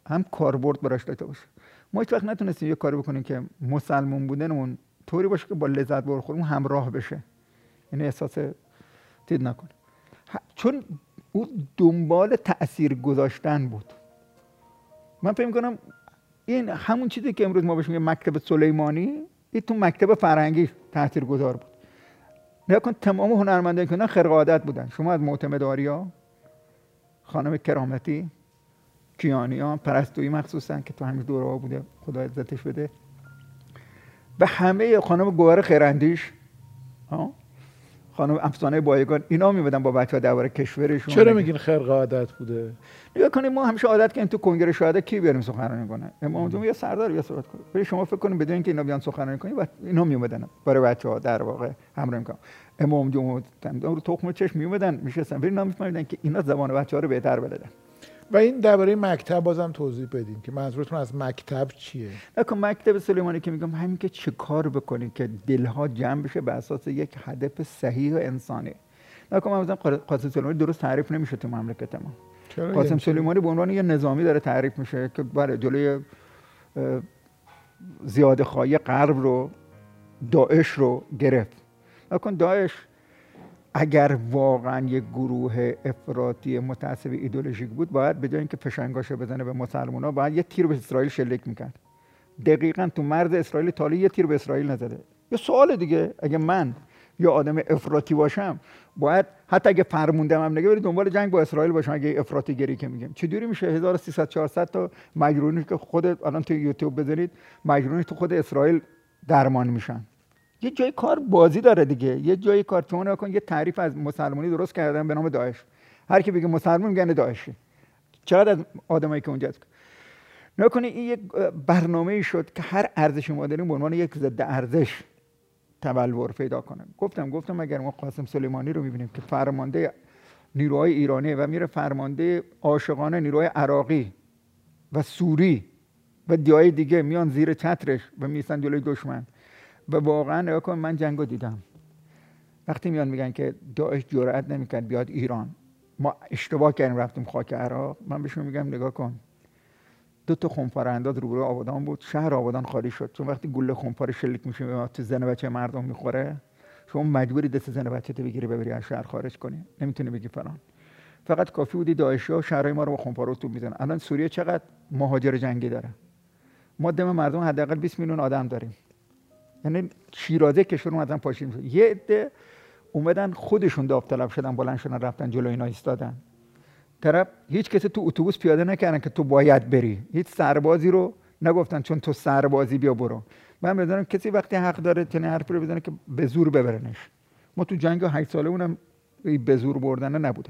هم کاربرد براش داشته باشه. ما هیچ وقت نتونستیم یه کاری بکنیم که مسلمون بودنمون طوری باشه که با لذت خودمون همراه بشه. یعنی احساس دید نکنه چون او دنبال تاثیر گذاشتن بود. من فکر کنم این همون چیزی که امروز ما بهش میگیم مکتب سلیمانی این تو مکتب فرهنگی تاثیر گذار بود. نگاه کن تمام هنرمندان که خرق عادت بودن. شما از معتمد آریا خانم کرامتی کیانیان پرستویی مخصوصا که تو همین دوره بوده خدا عزتش بده. به همه خانم گوهر خیراندیش. خانم افسانه بایگان اینا میبودن با بچه ها درباره کشورشون. چرا میگین خرق عادت بوده؟ نگاه کنید ما همیشه عادت کردیم تو کنگره شهدا کی بیاریم سخنرانی کنه؟ امام جمعه یه سردار بیا صحبت کنه. ولی شما فکر کنید بدون اینکه اینا بیان سخنرانی کنید و اینا میومدن برای بچه ها در واقع همراه می‌کنم امام جمعه رو تخم چشم میومدن میشستن. ولی اینا میفهمیدن که اینا زبان بچه ها رو بهتر بلدن و این درباره مکتب بازم توضیح بدین که منظورتون از مکتب چیه؟ نکن مکتب سلیمانی که میگم همین که چه کار بکنید که دلها جمع بشه به اساس یک هدف صحیح و انسانی نکن من قاسم سلیمانی درست تعریف نمیشه تو مملکت ما. قاسم سلیمانی به عنوان یه نظامی داره تعریف میشه که برای جلوی زیاده خواهی غرب رو داعش رو گرفت. نکن داعش اگر واقعا یک گروه افراطی متعصب ایدولوژیک بود باید به جای اینکه فشنگاشو بزنه به مسلمان باید یه تیر به اسرائیل شلیک می‌کرد. دقیقا تو مرز اسرائیل تالی یه تیر به اسرائیل نزده. یه سوال دیگه اگه من یا آدم افراطی باشم باید حتی اگه فرموندم هم نگه بری دنبال جنگ با اسرائیل باشم اگه افراطی گری که میگم. چجوری میشه؟ 1300 400 تا مجرونی که خود الان تو یوتیوب بزنید مجرونی تو خود اسرائیل درمان میشن. یه جای کار بازی داره دیگه. یه جای کار. شما نکن یه تعریف از مسلمانی درست کردن به نام داعش. هر کی بگه مسلمان میگن داعشی. چقدر از آدمایی که اونجا نکنه این یک برنامه شد که هر ارزش ما داریم به عنوان یک ضد ارزش تبلور پیدا کنه. گفتم گفتم اگر ما قاسم سلیمانی رو می‌بینیم که فرمانده نیروهای ایرانی و میره فرمانده عاشقانه نیروهای عراقی و سوری و دیای دیگه میان زیر چترش و میسن جلوی دشمن. و واقعا نگاه من جنگو دیدم. وقتی میان میگن که داعش جرأت نمی‌کرد بیاد ایران. ما اشتباه کردیم رفتیم خاک عراق. من بهشون میگم نگاه کن. دو تا خمپار انداز روبرو آبادان بود. شهر آبادان خالی شد. چون وقتی گله خمپار شلیک میشه تو زن بچه مردم می‌خوره. شما مجبوری دست زن بچه تو بگیری ببری از شهر خارج کنی. نمی‌تونی بگی فلان. فقط کافی بودی داعشی ها شهرهای ما رو با خمپار تو می‌زنن. الان سوریه چقدر مهاجر جنگی داره؟ ما دم مردم حداقل 20 میلیون آدم داریم. یعنی شیرازه کشور اومدن پاشین یه عده اومدن خودشون داوطلب شدن بلند شدن رفتن جلو اینا ایستادن. طرف هیچ کسی تو اتوبوس پیاده نکردن که تو باید بری. هیچ سربازی رو نگفتن چون تو سربازی بیا برو. من بدونم کسی وقتی حق داره چنین حرفی رو بزنه که به زور ببرنش. ما تو جنگ 8 ساله اونم به زور بردن نبوده.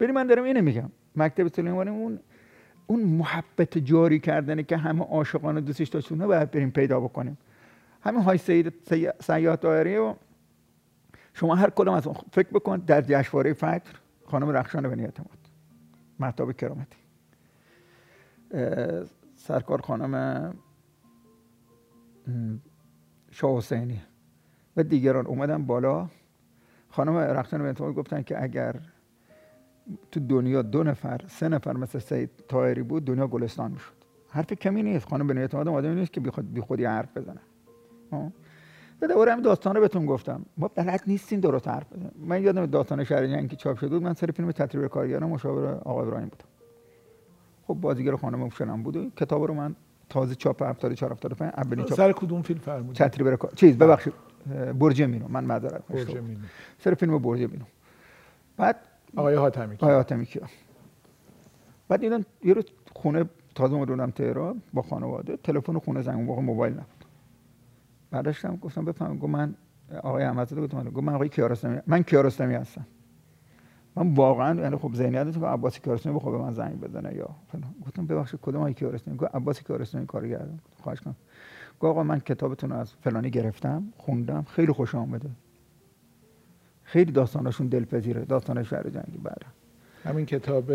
ببین من دارم اینو میگم. مکتب سلیمانی اون اون محبت جاری کردنه که همه عاشقانه دوستش داشتونه باید بریم پیدا بکنیم. همین های سید سیاد دایره و شما هر کدوم از اون فکر بکن در جشنواره فجر خانم رخشان بنی اعتماد محتاب کرامتی. سرکار خانم شاه حسینی و دیگران اومدن بالا. خانم رخشان بنی اعتماد گفتن که اگر تو دنیا دو نفر سه نفر مثل سید تایری بود دنیا گلستان می‌شد. حرف کمی نیست. خانم بنی اعتماد آدمی نیست که بی خودی حرف بزنه. دوباره همین داستان رو بهتون گفتم. ما بلد نیستیم درست حرف بزنیم. من یادم داستان شهر جنگی چاپ شده بود. من سر فیلم تطریب کارگران مشاور آقای ابراهیم بودم. خب بازیگر خانم شنم بود و کتاب رو من تازه چاپ 74 75 اولین چاپ. سر کدوم فیلم فرمودید تطریب کار چیز ببخشید. برج مینو. من معذرت برج مینو. سر فیلم برج مینو. بعد آقای حاتمی آقای حاتمی کیا بعد اینا یه روز خونه تازه اومدم تهران با خانواده. تلفن خونه زنگ موقع موبایل نبود. برداشتم گفتم بفهم گفت من آقای احمدزاده گفتم گفت من آقای کیارستمی من کیارستمی هستم. من واقعا یعنی خب ذهنیت که عباس کیارستمی بخواد به من زنگ بزنه یا فلان. گفتم ببخشید کدوم آقای کیارستمی؟ گفت عباس کیارستمی کار کردم خواهش کنم گفت آقا من کتابتون از فلانی گرفتم خوندم خیلی خوش آمده. خیلی داستانشون دلپذیره داستان شهر جنگی بعد همین کتاب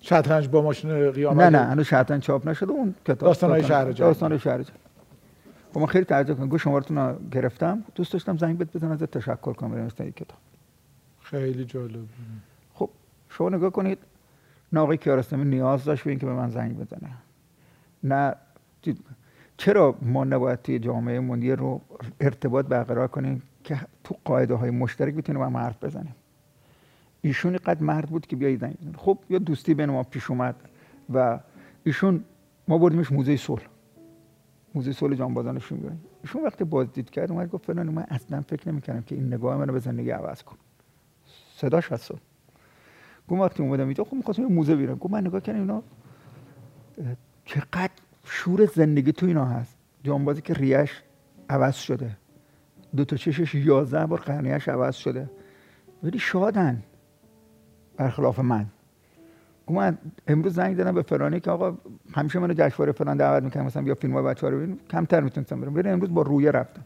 شطرنج با ماشین قیامت. نه نه هنوز شطرنج چاپ نشده اون کتاب داستان شهر جنگی. داستان شهر جنگی. با من خیلی تعجب کردم گفت شمارتون رو گرفتم. دوست داشتم زنگ بهت بزنم ازت تشکر کنم. برای این کتاب. خیلی جالب. خب شما نگاه کنید. نه آقای کیارستمی نیاز داشت به اینکه به من زنگ بزنه. نه چرا ما نباید توی جامعه مونی رو ارتباط برقرار کنیم که تو قاعده های مشترک بتونیم با هم حرف بزنیم؟ ایشون قد مرد بود که بیایی زنگ خب یا دوستی بین ما پیش اومد و ایشون ما بردیمش موزه صلح. موزه صلح جانبازانش میگن ایشون وقتی بازدید کرد اومد گفت فلان من اصلا فکر نمی‌کردم که این نگاه منو به زندگی عوض کن صداش هست گفت وقتی اومدم اینجا خب می‌خواستم موزه بیرم گفت من نگاه کردم اینا چقدر شور زندگی تو اینا هست. جانبازی که ریش عوض شده. دو تا چشش یازده بار قرنیش عوض شده. ولی شادن. برخلاف من. من امروز زنگ دادم به فرانی که آقا همیشه منو جشنواره فلان دعوت می‌کنم مثلا بیا فیلم های بچه ها رو ببین کمتر می‌تونستم برم. ولی امروز با رویه رفتم.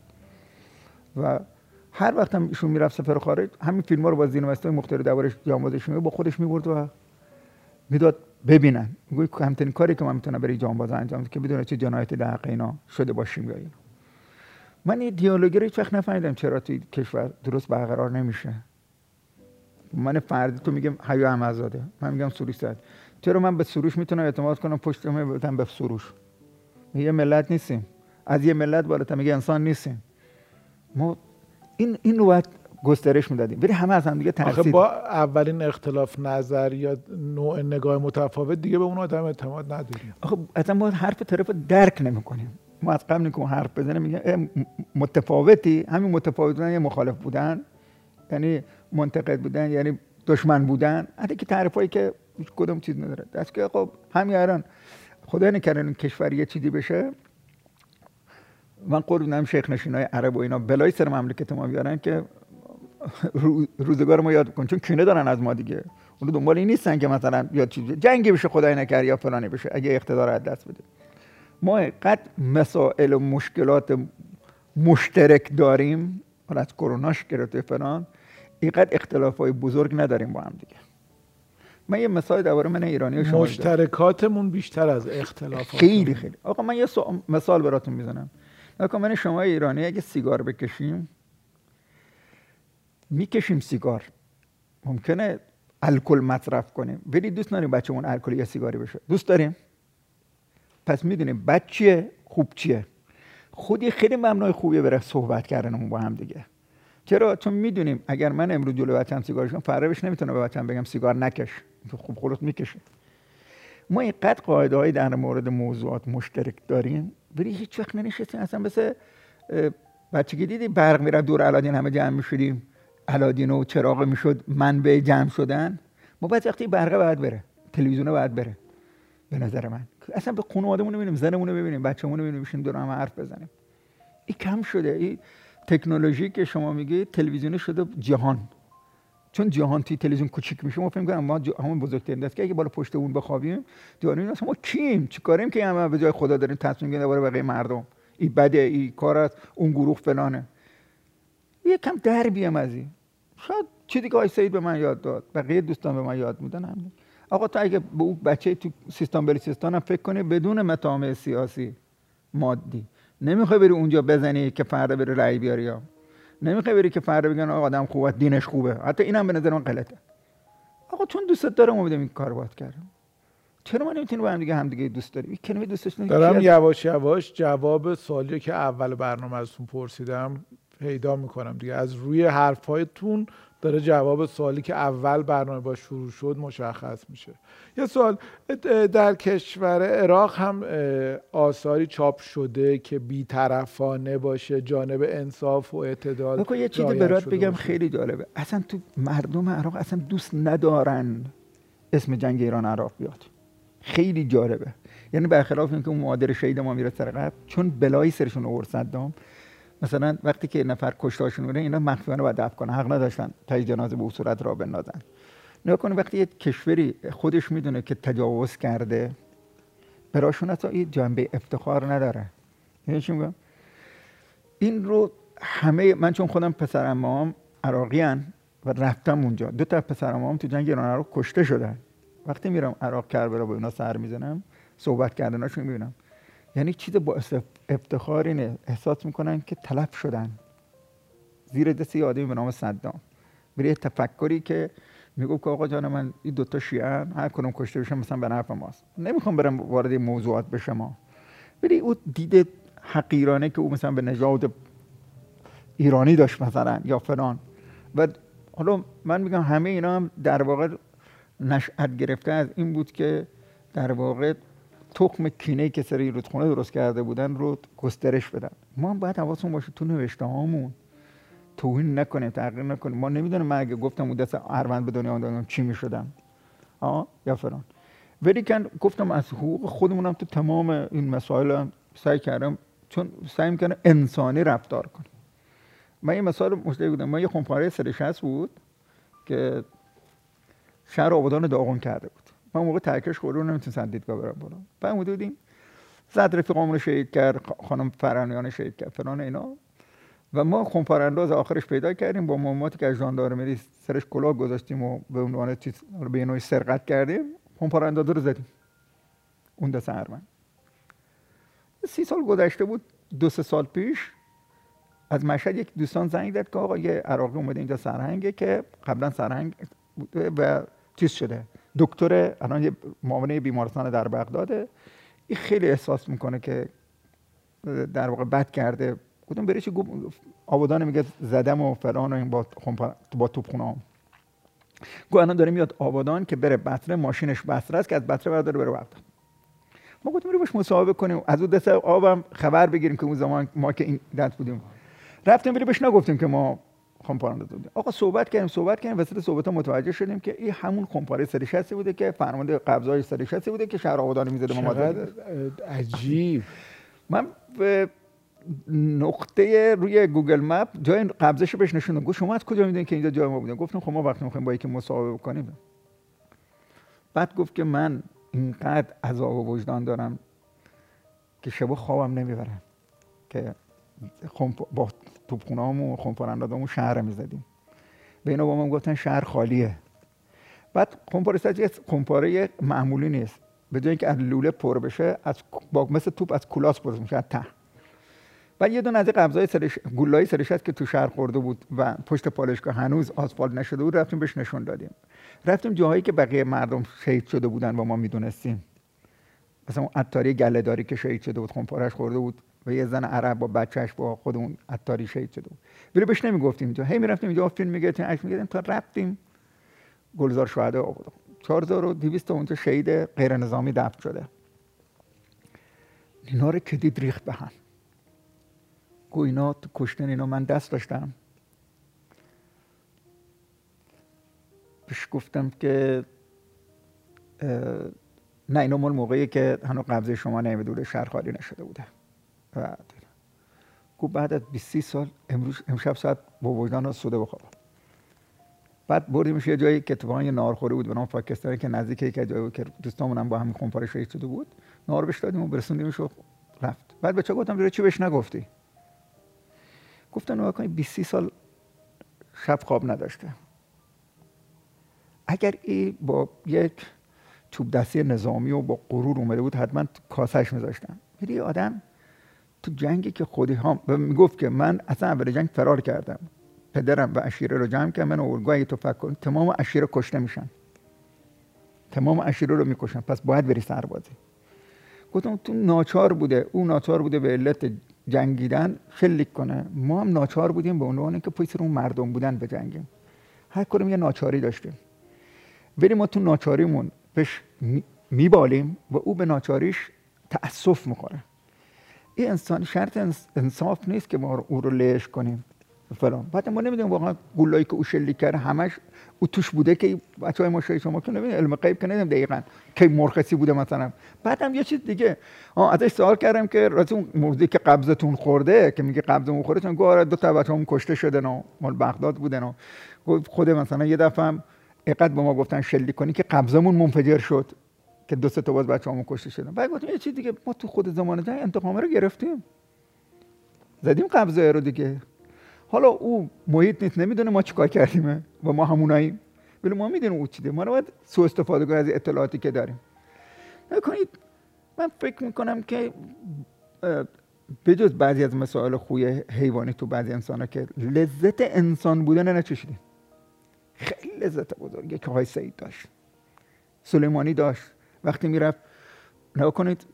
و هر وقت هم ایشون می‌رفت سفر خارج همین فیلم ها رو با زینمسته مختلف دربارش جانبازش با خودش می‌برد و می‌داد ببینن. میگه کمترین کاری که من می‌تونم برای جانباز انجام که بدون چه جنایتی در حق اینا شده باشیم یا اینا. من این دیالوگی رو هیچ نفهمیدم چرا توی کشور درست برقرار نمیشه. من فردی تو میگم حیا احمدزاده. من میگم سروش زد چرا من به سروش می‌تونم اعتماد کنم؟ پشت من به سروش. یه ملت نیستیم. از یه ملت بالاتر میگه انسان نیستیم. ما این این رو باید گسترش می‌دادیم. ولی همه از هم دیگه ترسید با اولین اختلاف نظر یا نوع نگاه متفاوت دیگه به اون آدم اعتماد نداریم. آخه اصلا ما حرف طرف درک نمی‌کنیم. ما از قبل که حرف بزنیم میگه متفاوتی. همین متفاوت بودن یه مخالف بودن. یعنی منتقد بودن یعنی دشمن بودن. حتی که تعریفایی که کدوم چیز نداره. دست که خب همین الان خدا نکرده این کشور یه چیزی بشه. من قول شیخ نشین های عرب و اینا بلای سر مملکت ما بیارن که روزگار ما یاد کن چون کینه دارن از ما دیگه. اون دنبال این نیستن که مثلا یا چیزی جنگی بشه خدای نکرد یا فلانی بشه. اگه اقتدار از دست بده. ما قد مسائل و مشکلات مشترک داریم. حالا از کروناش گرفته فلان. اینقدر اختلاف های بزرگ نداریم با هم دیگه. من یه مثال درباره من ایرانی شما مشترکاتمون بیشتر از اختلاف خیلی خیلی. آقا من یه مثال براتون می‌زنم. نکن من شما ایرانی اگه سیگار بکشیم می‌کشیم سیگار. ممکنه الکل مصرف کنیم. ولی دوست نداریم بچه‌مون الکل یا سیگاری بشه. دوست داریم؟ پس می‌دونیم بچه خوب چیه. خودی خیلی ممنوع خوبیه برای صحبت کردنمون با هم دیگه. چرا؟ چون می‌دونیم اگر من امروز جلو بچم سیگار کنم فردا نمی‌تونه به بچم بگم سیگار نکش. خوب خودت می‌کشه ما اینقدر قاعده های در مورد موضوعات مشترک داریم ولی هیچ وقت ننشستیم. اصلا مثل بچگی دیدی برق میره دور علادین همه جمع می‌شدیم. علادین و چراغ می‌شد منبع جمع شدن. ما بعد وقتی برقه باید بره تلویزیون باید بره به نظر من. اصلا به خانوادهمون ببینیم زنمون رو ببینیم بچه‌مون رو ببینیم دور هم حرف بزنیم. این کم شده. این تکنولوژی که شما میگی تلویزیون شده جهان. چون جهان توی تلویزیون کوچیک میشه ما فکر کنم ما همون بزرگترین دست که اگه بالا پشت اون بخوابیم دیوانه اصلا ما کیم؟ چیکاریم که همه به جای خدا داریم تصمیم گیری درباره بقیه مردم؟ این بده این کار است اون گروه فلانه. یه کم در بیام از این. شاید چی دیگه سید به من یاد داد بقیه دوستان به من یاد میدن همین. آقا تو اگه به اون بچه تو سیستان بلوچستان هم فکر کنی بدون مطامع سیاسی مادی. نمی‌خوای بری اونجا بزنی که فردا بری رأی بیاری یا؟ نمی‌خوای بری که فردا بگن آقا آدم خوبه دینش خوبه. حتی اینم به نظر من غلطه. آقا چون دوستت دارم اومدم این کار باید کردم چرا ما نمی‌تونیم با هم دیگه هم دیگه دوست داریم؟ کلمه دوستش دارم یواش یواش جواب سوالی که اول برنامه ازتون پرسیدم پیدا می‌کنم دیگه. از روی حرفهایتون داره جواب سوالی که اول برنامه با شروع شد مشخص میشه. یه سوال در کشور عراق هم آثاری چاپ شده که بیطرفانه باشه جانب انصاف و اعتدال یه چیزی برات بگم خیلی جالبه. اصلا تو مردم عراق اصلا دوست ندارن اسم جنگ ایران عراق بیاد. خیلی جالبه. یعنی برخلاف اینکه اون معادر شهید ما میره سر قبل چون بلایی سرشون آورد صدام مثلا وقتی که نفر کشتاشون میره اینا مخفیانه باید دفع کنه حق نداشتن تای جنازه به صورت را بندازن. نگاه کنه وقتی یه کشوری خودش می‌دونه که تجاوز کرده براشون اصلا این جنبه افتخار نداره. یعنی میگم؟ این رو همه من چون خودم پسر امام عراقی و رفتم اونجا دو تا پسر امام تو جنگ ایران عراق کشته شدن. وقتی میرم عراق کربلا با اینا سر می‌زنم صحبت کردناشون می‌بینم. یعنی چیز با افتخار اینه. احساس می‌کنن که تلف شدن. زیر دست یه آدمی به نام صدام. بری تفکری که میگو که آقا جان من این دوتا شیعه هر کنم کشته بشم مثلا به نفع ماست. نمی‌خوام برم وارد موضوعات به شما ولی او دیده حقیرانه که او مثلا به نژاد ایرانی داشت مثلا یا فلان. و حالا من میگم همه اینا هم در واقع نشأت گرفته از این بود که در واقع تخم کینه که سری رودخونه درست کرده بودن رو گسترش بدن. ما هم باید حواسمون باشه تو نوشته هامون. توهین نکنیم تغییر نکنیم. ما نمی‌دونم من اگه گفتم اون دست اروند به دنیا آمدم چی می‌شدم. آه یا فران ولی کن گفتم از حقوق خودمونم تو تمام این مسائل هم سعی کردم چون سعی می‌کنم انسانی رفتار کنم. من یه مثال مشتری بودم. من یه خمپاره سرشست بود که شهر آبادان داغون کرده بود. من موقع ترکش خورده نمی‌تونستم دیدگاه برم بالا. بعد بودیم زد رفیقامون رو شهید کرد خانم فرانیان شهید کرد فران اینا. و ما خونپارانداز آخرش پیدا کردیم با مهماتی که از ژاندارمری سرش کلاه گذاشتیم و به عنوان به نوعی سرقت کردیم خونپارانداز رو زدیم. اون دست هرمن. سی سال گذشته بود دو سه سال پیش از مشهد یک دوستان زنگ داد که آقا یه عراقی اومده اینجا سرهنگه که قبلا سرهنگ بوده و چیز شده. دکتر الان یه معاون بیمارستان در بغداده این خیلی احساس می‌کنه که در واقع بد کرده. گفتم بری چی آبادان میگه زدم و فلان و این با با توپخونه گو الان داره میاد آبادان که بره بطره ماشینش بطره است که از بطره برداره بره بغداد ما گفتیم باش مصاحبه کنیم. از اون دست آبم خبر بگیریم که اون زمان ما که این دست بودیم. رفتیم ولی بهش نگفتیم که ما خمپاره دادیم آقا صحبت کردیم صحبت کردیم. وسط صحبت متوجه شدیم که این همون خمپاره سری بوده که فرمانده قبضای سری بوده که شهر آبادان می‌زده ما عجیب. من به نقطه روی گوگل مپ جای قبضش بهش نشون گفت شما از کجا می‌دونید که اینجا جای ما بودن گفتم خب ما وقتی می‌خوایم با یکی مصاحبه کنیم بعد گفت که من اینقدر عذاب و وجدان دارم که شبا خوابم نمی‌برم که با توپخونه و خمپارندادامو شهر می‌زدیم. به اینا با ما گفتن شهر خالیه. بعد خمپاره یه خمپاره معمولی نیست. به جای اینکه از لوله پر بشه از با مثل توپ از کلاس پر میشه از ته. و یه دونه از قبضای سرش گلای سرش هست که تو شهر خورده بود و پشت پالشگاه هنوز آسفالت نشده بود رفتیم بهش نشون دادیم. رفتیم جاهایی که بقیه مردم شهید شده بودن و ما می‌دونستیم. مثلا اون عطاری گله که شهید شده بود خونپارش خورده بود. و یه زن عرب با بچهش با خود اون عطاری شهید شده بود. ولی بهش نمی‌گفتیم اینجا. هی می‌رفتیم اینجا فیلم می‌گرفتیم عکس می‌گرفتیم تا رفتیم گلزار شهدا آورد. 4200 تا اونجا شهید غیر نظامی دفن شده. اینا رو کدید ریخت به هم. گو اینا تو کشتن اینا من دست داشتم. پیش گفتم که نه اینا مال موقعی که هنو قبضه شما نمیدوده شهر خالی نشده بوده. بعد. گو بعد از 20 سال امروز امشب ساعت با وجدان سوده بخوابم. بعد بردیمش یه جایی که اتفاقا یه نارخوری بود به نام پاکستانی که نزدیک یک جایی بود که دوستامون هم با همین خونپاره شهید شده بود. نار بهش دادیم و برسوندیمش و رفت. بعد بچه گفتم؟ چی بهش نگفتی؟ گفتن نگاه کنید 20 سال شب خواب نداشته. اگر ای با یک چوب دستی نظامی و با غرور اومده بود حتما کاسش میذاشتن. ولی آدم تو جنگی که خودی هم می‌گفت که من اصلا اول جنگ فرار کردم. پدرم و اشیره رو جمع کردم من اولگاه اگه تو فکر تمام اشیره کشته میشن. تمام اشیره رو می‌کشن. پس باید بری سربازی. گفتم تو ناچار بوده. او ناچار بوده به علت جنگیدن شلیک کنه. ما هم ناچار بودیم به عنوان اینکه پشت اون مردم بودن به جنگیم. هر کدوم یه ناچاری داشتیم. ولی ما تو ناچاریمون بهش میبالیم و او به ناچاریش تأسف می‌کنه این انسان شرط انصاف نیست که ما او رو لش کنیم. فلان. بعد ما نمی‌دونیم واقعا گلایی که او شلیک کرده همش او توش بوده که بچه های ما شما که نمی‌دونیم علم غیب که نمی‌دونیم دقیقا که مرخصی بوده مثلا. بعدم یه چیز دیگه. ازش سوال کردم که راست اون موضوعی که قبضتون خورده که میگه قبضمون خورده چون گفت دو تا بچه‌مون کشته شدن و مال بغداد بودن و خود مثلا یه دفعه هم به ما گفتن شلیک کنی که قبضمون منفجر شد. که دو تا باز بچه‌مون کشته شدن. بعد گفتم یه چیز دیگه ما تو خود زمان جنگ انتقام رو گرفتیم. زدیم قبضه رو دیگه. حالا او محیط نیست نمی‌دونه ما چیکار کردیم و ما هموناییم. ولی ما می‌دونیم او چیده ما رو باید سو استفاده کنیم از اطلاعاتی که داریم. نکنید من فکر می‌کنم که بجز بعضی از مسائل خوی حیوانی تو بعضی انسان ها که لذت انسان بودن نچشیدیم. خیلی لذت بزرگی که های سعید داشت. سلیمانی داشت. وقتی می‌رفت نگاه کنید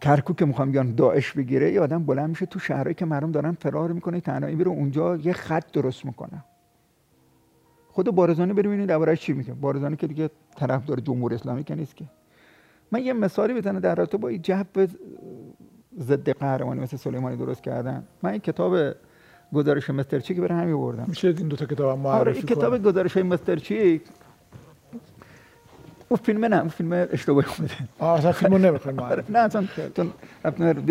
کرکو که می‌خوام بیان داعش بگیره یه آدم بلند میشه تو شهرهایی که مردم دارن فرار می‌کنه تنهایی میره اونجا یه خط درست می‌کنه. خود بارزانی ببینید درباره چی میگه. بارزانی که دیگه طرفدار جمهوری اسلامی که نیست که. من یه مثالی بزنم در رابطه با این جو ضد قهرمانی مثل سلیمانی درست کردن. من این کتاب گزارش مسترچی که برای همین بردم میشه این دو تا کتاب؟ آره معرفی این کتاب گزارش های مسترچی اون فیلم نه اون فیلم اشتباهی آه اصلا فیلمو نمی‌خوایم آره، نه اصلا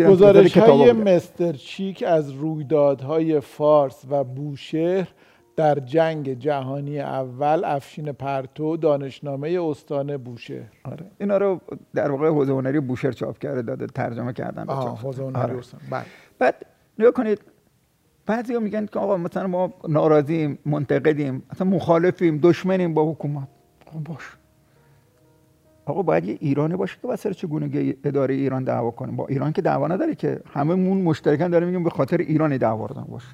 گزارش های بوده. مستر چیک از رویدادهای فارس و بوشهر در جنگ جهانی اول افشین پرتو دانشنامه استان بوشهر. آره. اینا رو در واقع حوزه هنری بوشهر چاپ کرده داده ترجمه کردن به آها چاپ. حوزه هنری آره. استان. بله. بعد نگاه کنید بعضی میگن که آقا مثلا ما ناراضیم منتقدیم اصلا مخالفیم دشمنیم با حکومت. خب باش. آقا باید یه ایرانی باشه که واسه چگونگی اداره ایران دعوا کنه؟ با ایران که دعوا نداره که هممون مشترکاً داریم میگیم به خاطر ایران دعوا باشه.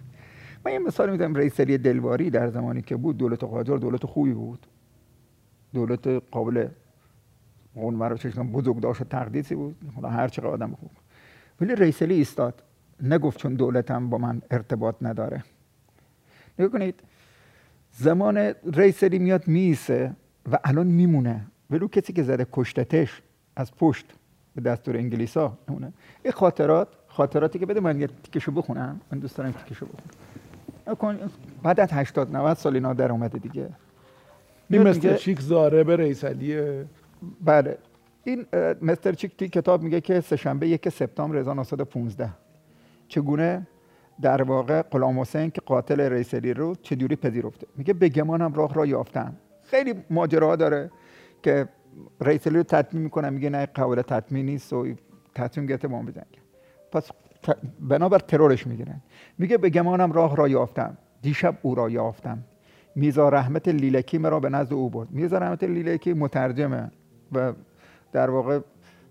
من یه مثال میدم رئیس علی دلواری در زمانی که بود دولت قاجار دولت خوبی بود. دولت قابل اون مرا چشم بزرگ داشت و تقدیسی بود. حالا هر چقدر آدم خوب. ولی رئیس علی ایستاد. نگفت چون دولتم با من ارتباط نداره. نگاه کنید زمان رئیس علی میاد میسه و الان میمونه. ولو کسی که زده کشتتش از پشت به دستور انگلیس ها نمونه این خاطرات خاطراتی که بده من یه تیکشو بخونم. من دوست دارم تیکشو بخونم. بعد از 80 90 سال اینا در اومده دیگه. این مستر چیک زاره به رئیس علیه بله. این مستر چیک توی کتاب میگه که سهشنبه یک سپتامبر 1915 چگونه؟ در واقع غلام حسین که قاتل رئیس علی رو چجوری پذیرفته؟ میگه به گمانم راه را یافتم. خیلی ماجراها داره. که رئیس علی رو تطمیم می‌کنه میگه نه قابل تطمیم نیست و تصمیم گرفته با بجنگه پس بنابر ترورش می‌گیرن. میگه به گمانم راه را یافتم. دیشب او را یافتم. میزا رحمت لیلکی مرا به نزد او برد. میزا رحمت لیلکی مترجمه و در واقع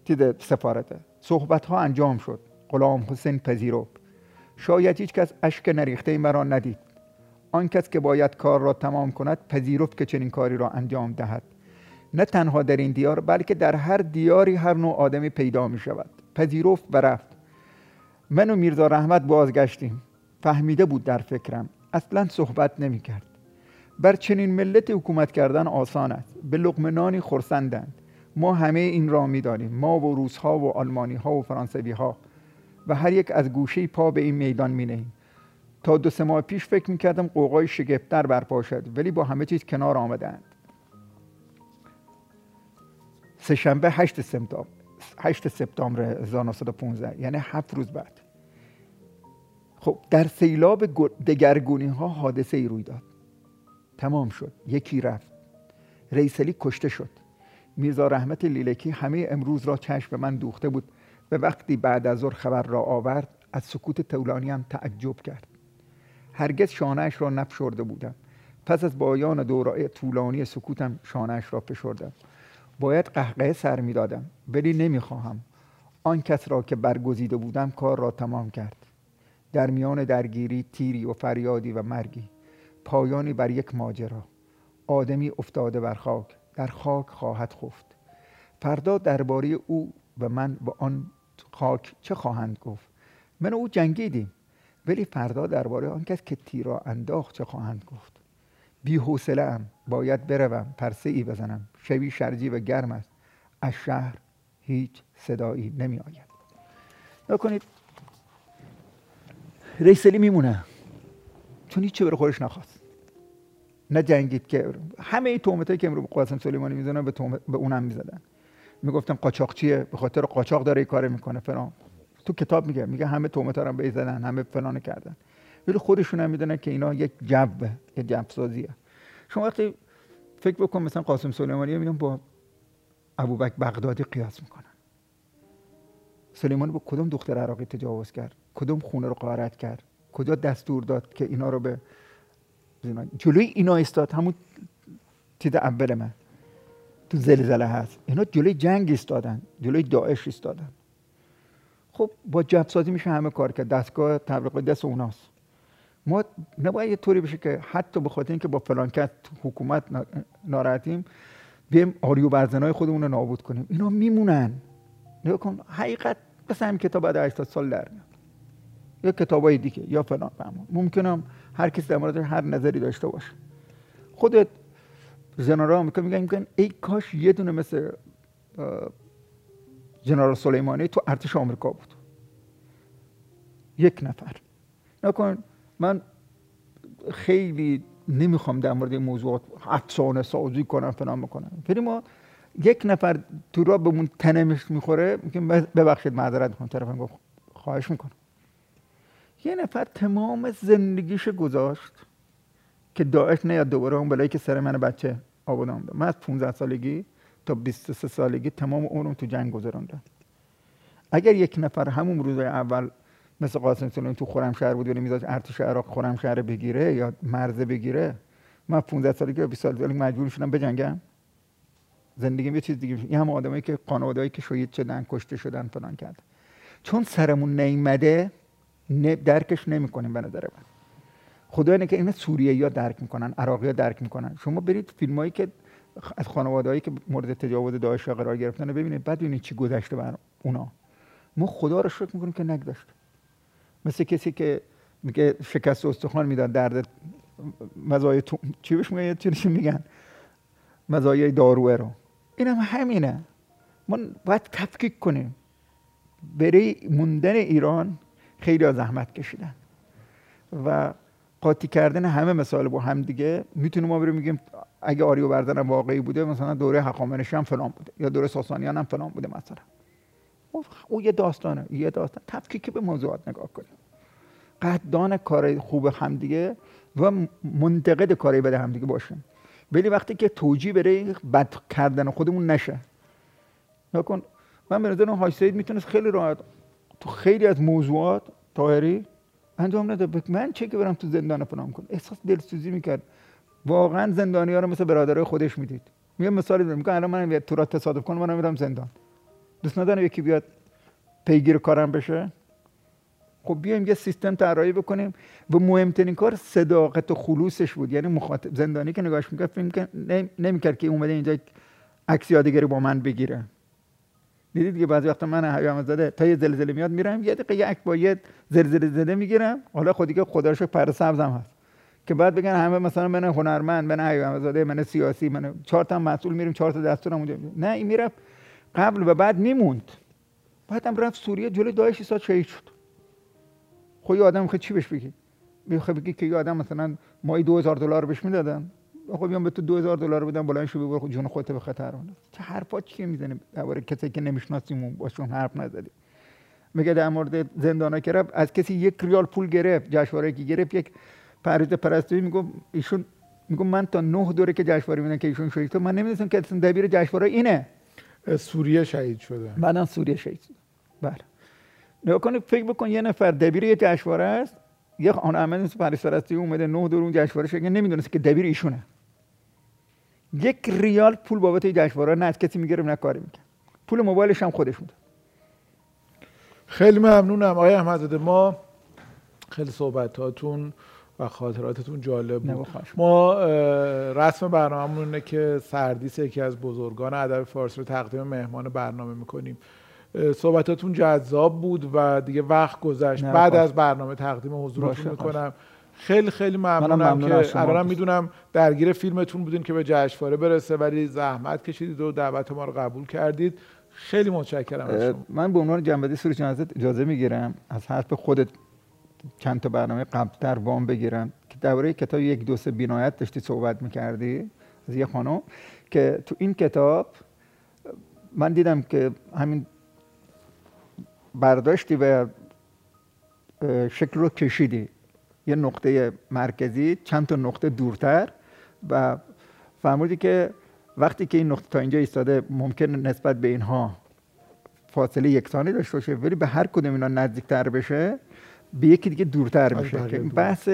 چیز سفارته. صحبت ها انجام شد. غلام حسین پذیرفت. شاید هیچ کس اشک نریخته مرا ندید. آن کس که باید کار را تمام کند پذیرفت که چنین کاری را انجام دهد. نه تنها در این دیار بلکه در هر دیاری هر نوع آدمی پیدا می شود. پذیرفت و رفت. من و میرزا رحمت بازگشتیم. فهمیده بود در فکرم. اصلا صحبت نمی کرد. بر چنین ملت حکومت کردن آسان است. به لقمه نانی خرسندند. ما همه این را می دانیم. ما و روسها و آلمانی ها و فرانسوی ها و هر یک از گوشه پا به این میدان می نهیم. تا دو سه ماه پیش فکر می کردم قوقای شگفتر برپا شد ولی با همه چیز کنار آمدند سهشنبه 8 سپتامبر 8 سپتامبر 1915 یعنی هفت روز بعد. خب در سیلاب گو- دگرگونی ها حادثه ای روی داد. تمام شد یکی رفت. رئیس علی کشته شد. میرزا رحمت لیلکی همه امروز را چشم به من دوخته بود. و وقتی بعد از ظهر خبر را آورد از سکوت طولانی هم تعجب کرد. هرگز شانهاش را نفشرده بودم. پس از پایان دورای طولانی سکوتم شانهاش را فشردم. باید قهقه سر می‌دادم. ولی نمی‌خواهم. آن کس را که برگزیده بودم کار را تمام کرد. در میان درگیری تیری و فریادی و مرگی. پایانی بر یک ماجرا. آدمی افتاده بر خاک. در خاک خواهد خفت. فردا درباره او و من با آن خاک چه خواهند گفت؟ من و او جنگیدیم. ولی فردا درباره آن کس که تیر را انداخت چه خواهند گفت؟ بی ام باید بروم پرسه ای بزنم. شبی شرجی و گرم است. از شهر هیچ صدایی نمی آید نکنید. رئیس علی میمونه. چون هیچی برای خودش نخواست. نه جنگید که همه این تهمتایی که امروز قاسم سلیمانی می‌زنن به, به اونم می‌زدن. می‌گفتن قاچاقچیه به خاطر قاچاق داره این کار می‌کنه فلان. تو کتاب میگه میگه همه تهمت رو به زدن همه فلان کردن. ولی خودشون هم می‌دونن که اینا یک جبه یک جب سازیه شما وقتی فکر بکن مثلا قاسم سلیمانی میگن با ابوبکر بغدادی قیاس می‌کنن. سلیمانی با کدوم دختر عراقی تجاوز کرد؟ کدوم خونه رو غارت کرد؟ کجا دستور داد که اینا رو به جلوی اینا استاد همون چیز اول من. تو زلزله هست. اینا جلوی جنگ ایستادن جلوی داعش ایستادن. خب با جب سازی میشه همه کار کرد. دستگاه تبلیغات دست اوناست. ما نباید یه طوری بشه که حتی به خاطر اینکه با فلان کس تو حکومت نا- ناراحتیم بیم آریو برزنای خودمون رو نابود کنیم. اینا میمونن. نگاه کن حقیقت مثل همین کتاب بعد 80 سال در میاد. یا کتابای دیگه یا فلان فهم ممکنم هر کسی در موردش هر نظری داشته باشه. خودت جنرال آمریکا میگن میگن ای کاش یه دونه مثل جنرال سلیمانی تو ارتش آمریکا بود. یک نفر. نکن من خیلی نمی‌خوام در مورد این موضوعات افسانه سازی کنم فلان بکنم. ولی ما یک نفر تو را بهمون تنمش می‌خوره میگم ببخشید معذرت می‌کنم طرفم خواهش می‌کنم. یه نفر تمام زندگیش گذاشت که داعش نیاد دوباره اون بلایی که سر من بچه آبادان من از 15 سالگی تا 23 سالگی تمام عمرم تو جنگ گذراندم اگر یک نفر همون روز اول مثل قاسم سلیمانی تو خرمشهر بود ولی میذاشت ارتش عراق خرمشهر بگیره یا مرزه بگیره. من 15 سالگی یا 20 سالگی مجبور شدم بجنگم. زندگی یه چیز دیگه این هم آدمایی که خانوادهایی که شهید شدن کشته شدن فلان کرد. چون سرمون نیمده درکش نمی‌کنیم به نظر من. خدا اینه که این سوریه یا درک می‌کنن عراقی ها درک می‌کنن. شما برید فیلم هایی که از خانواده که مورد تجاوز داعش قرار گرفتن ببینید بعد ببینید چی گذشته بر اونا. ما خدا رو شکر می‌کنیم که نگذاشت مثل کسی که میگه شکست استخوان می‌داد درد مزایای تو... چی بهش میگن؟ چی میگن. مزایای داروه رو. این هم همینه. ما باید تفکیک کنیم. برای موندن ایران خیلی زحمت کشیدن. و قاطی کردن همه مثال با هم دیگه. می‌تونیم ما بریم میگیم اگه آریو بردن واقعی بوده مثلا دوره حقامنشی هم فلان بوده یا دوره ساسانیان هم فلان بوده مثلا. او یه داستانه یه داستان. تفکیک به موضوعات نگاه کنیم. قدردان کار خوب همدیگه و منتقد کاری بده همدیگه باشیم. ولی وقتی که توجیه برای بد کردن خودمون نشه. نکن من به نظرم هاش سید می‌تونست خیلی راحت تو خیلی از موضوعات طاهری انجام نده. من چه که برم تو زندان فلان کن احساس دلسوزی می‌کرد. واقعا زندانی ها رو مثل برادرای خودش می‌دید. یه مثالی میگم الان من تو را تصادف کنم من میرم زندان. دوست ندارم یکی بیاد پیگیر کارم بشه. خب بیایم یه سیستم طراحی بکنیم و مهمترین کار صداقت و خلوصش بود. یعنی مخاطب زندانی که نگاهش می‌کرد فکر نمی‌کرد که اومده اینجا عکس یادگاری با من بگیره. دیدید که بعضی وقتا من حیام زده تا یه زلزله میاد میرم یه دقیقه یک با یه زلزله زده می‌گیرم. حالا خودی که خدا رو پر سبزم هست. که بعد بگن همه مثلا من هنرمند من حیام زاده من سیاسی من چهار تا مسئول میریم چهار تا دستورم اونجا. نه این می‌رفت قبل و بعد میموند. بعدم رفت سوریه جلوی داعش ایستاد شهید شد. خب یه آدم چی بهش بگی می‌خوای بگی که یه آدم مثلا مایی 2000 دلار بهش می‌دادن. خب بیام به تو 2000 دلار بدم بلند شو بگو جون خودت به خطر چه حرفا چی می‌زنی درباره کسی که نمی‌شناسیم باشون حرف نزدی میگه در مورد زندانا که رفت از کسی یک ریال پول گرفت جشنواره که گرفت یک پریز پرستویی میگم ایشون میگم من تا نه دوره که جشنواره میدن که ایشون شهید من نمی‌دونستم که دبیر جشنواره اینه. سوریه شهید شده. بعدا سوریه شهید شده بله. نگاه فکر بکن یه نفر دبیر یه جشنواره است. یه آن احمد پرستویی اومده نه دور اون جشنواره شده نمی‌دونست که دبیر ایشونه. یک ریال پول بابت جشنواره نه از کسی می‌گیره نه کاری می‌کنه پول موبایلش هم خودش میده خیلی ممنونم آقای احمدزاده. ما خیلی صحبتاتون و خاطراتتون جالب بود. ما رسم برنامه اینه که سردیس یکی از بزرگان ادب فارسی رو تقدیم مهمان برنامه می‌کنیم. صحبتاتون جذاب بود و دیگه وقت گذشت. بعد از برنامه تقدیم حضورتون می‌کنم. خیلی خیلی ممنونم که الان می‌دونم درگیر فیلمتون بودین که به جشنواره برسه ولی زحمت کشیدید و دعوت ما رو قبول کردید. خیلی متشکرم از شما. من به عنوان جنبدی سوری ازت اجازه می‌گیرم از حرف خودت چند تا برنامه قبلتر وام بگیرم که درباره کتاب یک دو سه بینایت داشتی صحبت می‌کردی از یه خانم که تو این کتاب من دیدم که همین برداشتی و شکل رو کشیدی. یه نقطه مرکزی چند تا نقطه دورتر و فرمودی که وقتی که این نقطه تا اینجا ایستاده ممکن نسبت به اینها فاصله یکسانی داشته باشه ولی به هر کدوم اینا نزدیکتر بشه به یکی دیگه دورتر میشه که بحث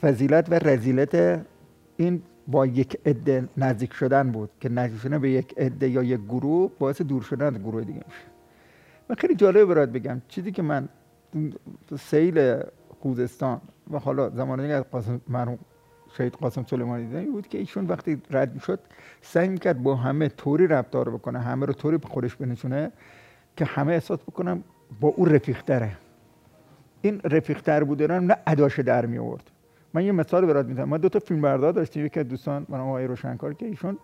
فضیلت و رزیلت این با یک عده نزدیک شدن بود که نزدیک شدن به یک عده یا یک گروه باعث دور شدن از گروه دیگه میشه. من خیلی جالب برات بگم. چیزی که من سیل خوزستان و حالا زمانی از قاسم مرحوم شهید قاسم سلیمانی دیدن بود که ایشون وقتی رد شد سعی می‌کرد با همه طوری رفتار بکنه همه رو طوری به خودش بنشونه که همه احساس بکنم با او رفیق تره این رفیق تر بودن نه اداش در می آورد من یه مثال برات می‌زنم. ما دو تا فیلم بردار داشتیم یکی از دوستان من آقای روشنکار که ایشون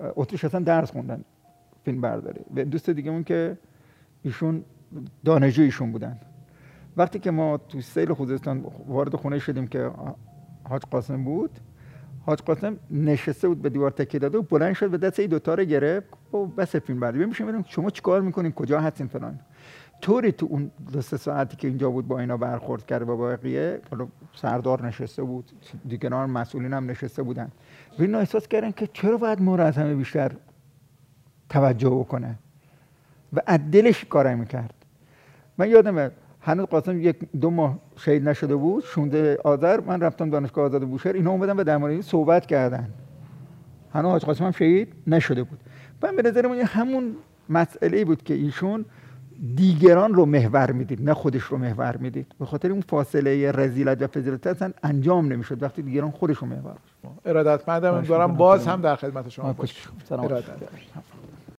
اتریش اصلا درس خوندن فیلم برداری. و دوست دیگه که ایشون دانشجو ایشون بودن. وقتی که ما تو سیل خوزستان وارد خونه شدیم که حاج قاسم بود حاج قاسم نشسته بود به دیوار تکیه داده و بلند شد به دست این دوتا رو گرفت. و بس فیلم برداری. میشه ببینیم شما چیکار می‌کنین؟ کجا هستین؟ فلان. طوری تو اون دو سه ساعتی که اینجا بود با اینا برخورد کرده با بقیه حالا سردار نشسته بود دیگران مسئولین هم نشسته بودن. و اینا احساس کردن که چرا باید ما از همه بیشتر توجه بکنه؟ و از دلش کار می‌کرد؟ من یادمه هنوز قاسم یک دو ماه شهید نشده بود 16 آذر من رفتم دانشگاه آزاد بوشهر اینا اومدن و در مورد صحبت کردن. هنوز حاج قاسم هم شهید نشده بود. من به نظر همون مسئله بود که ایشون دیگران رو محور می‌دید نه خودش رو محور می‌دید. به خاطر اون فاصله رزیلت و فضیلت اصلا انجام نمی‌شد وقتی دیگران خودش رو محور ارادتمندم دارم باز هم در خدمت شما باشم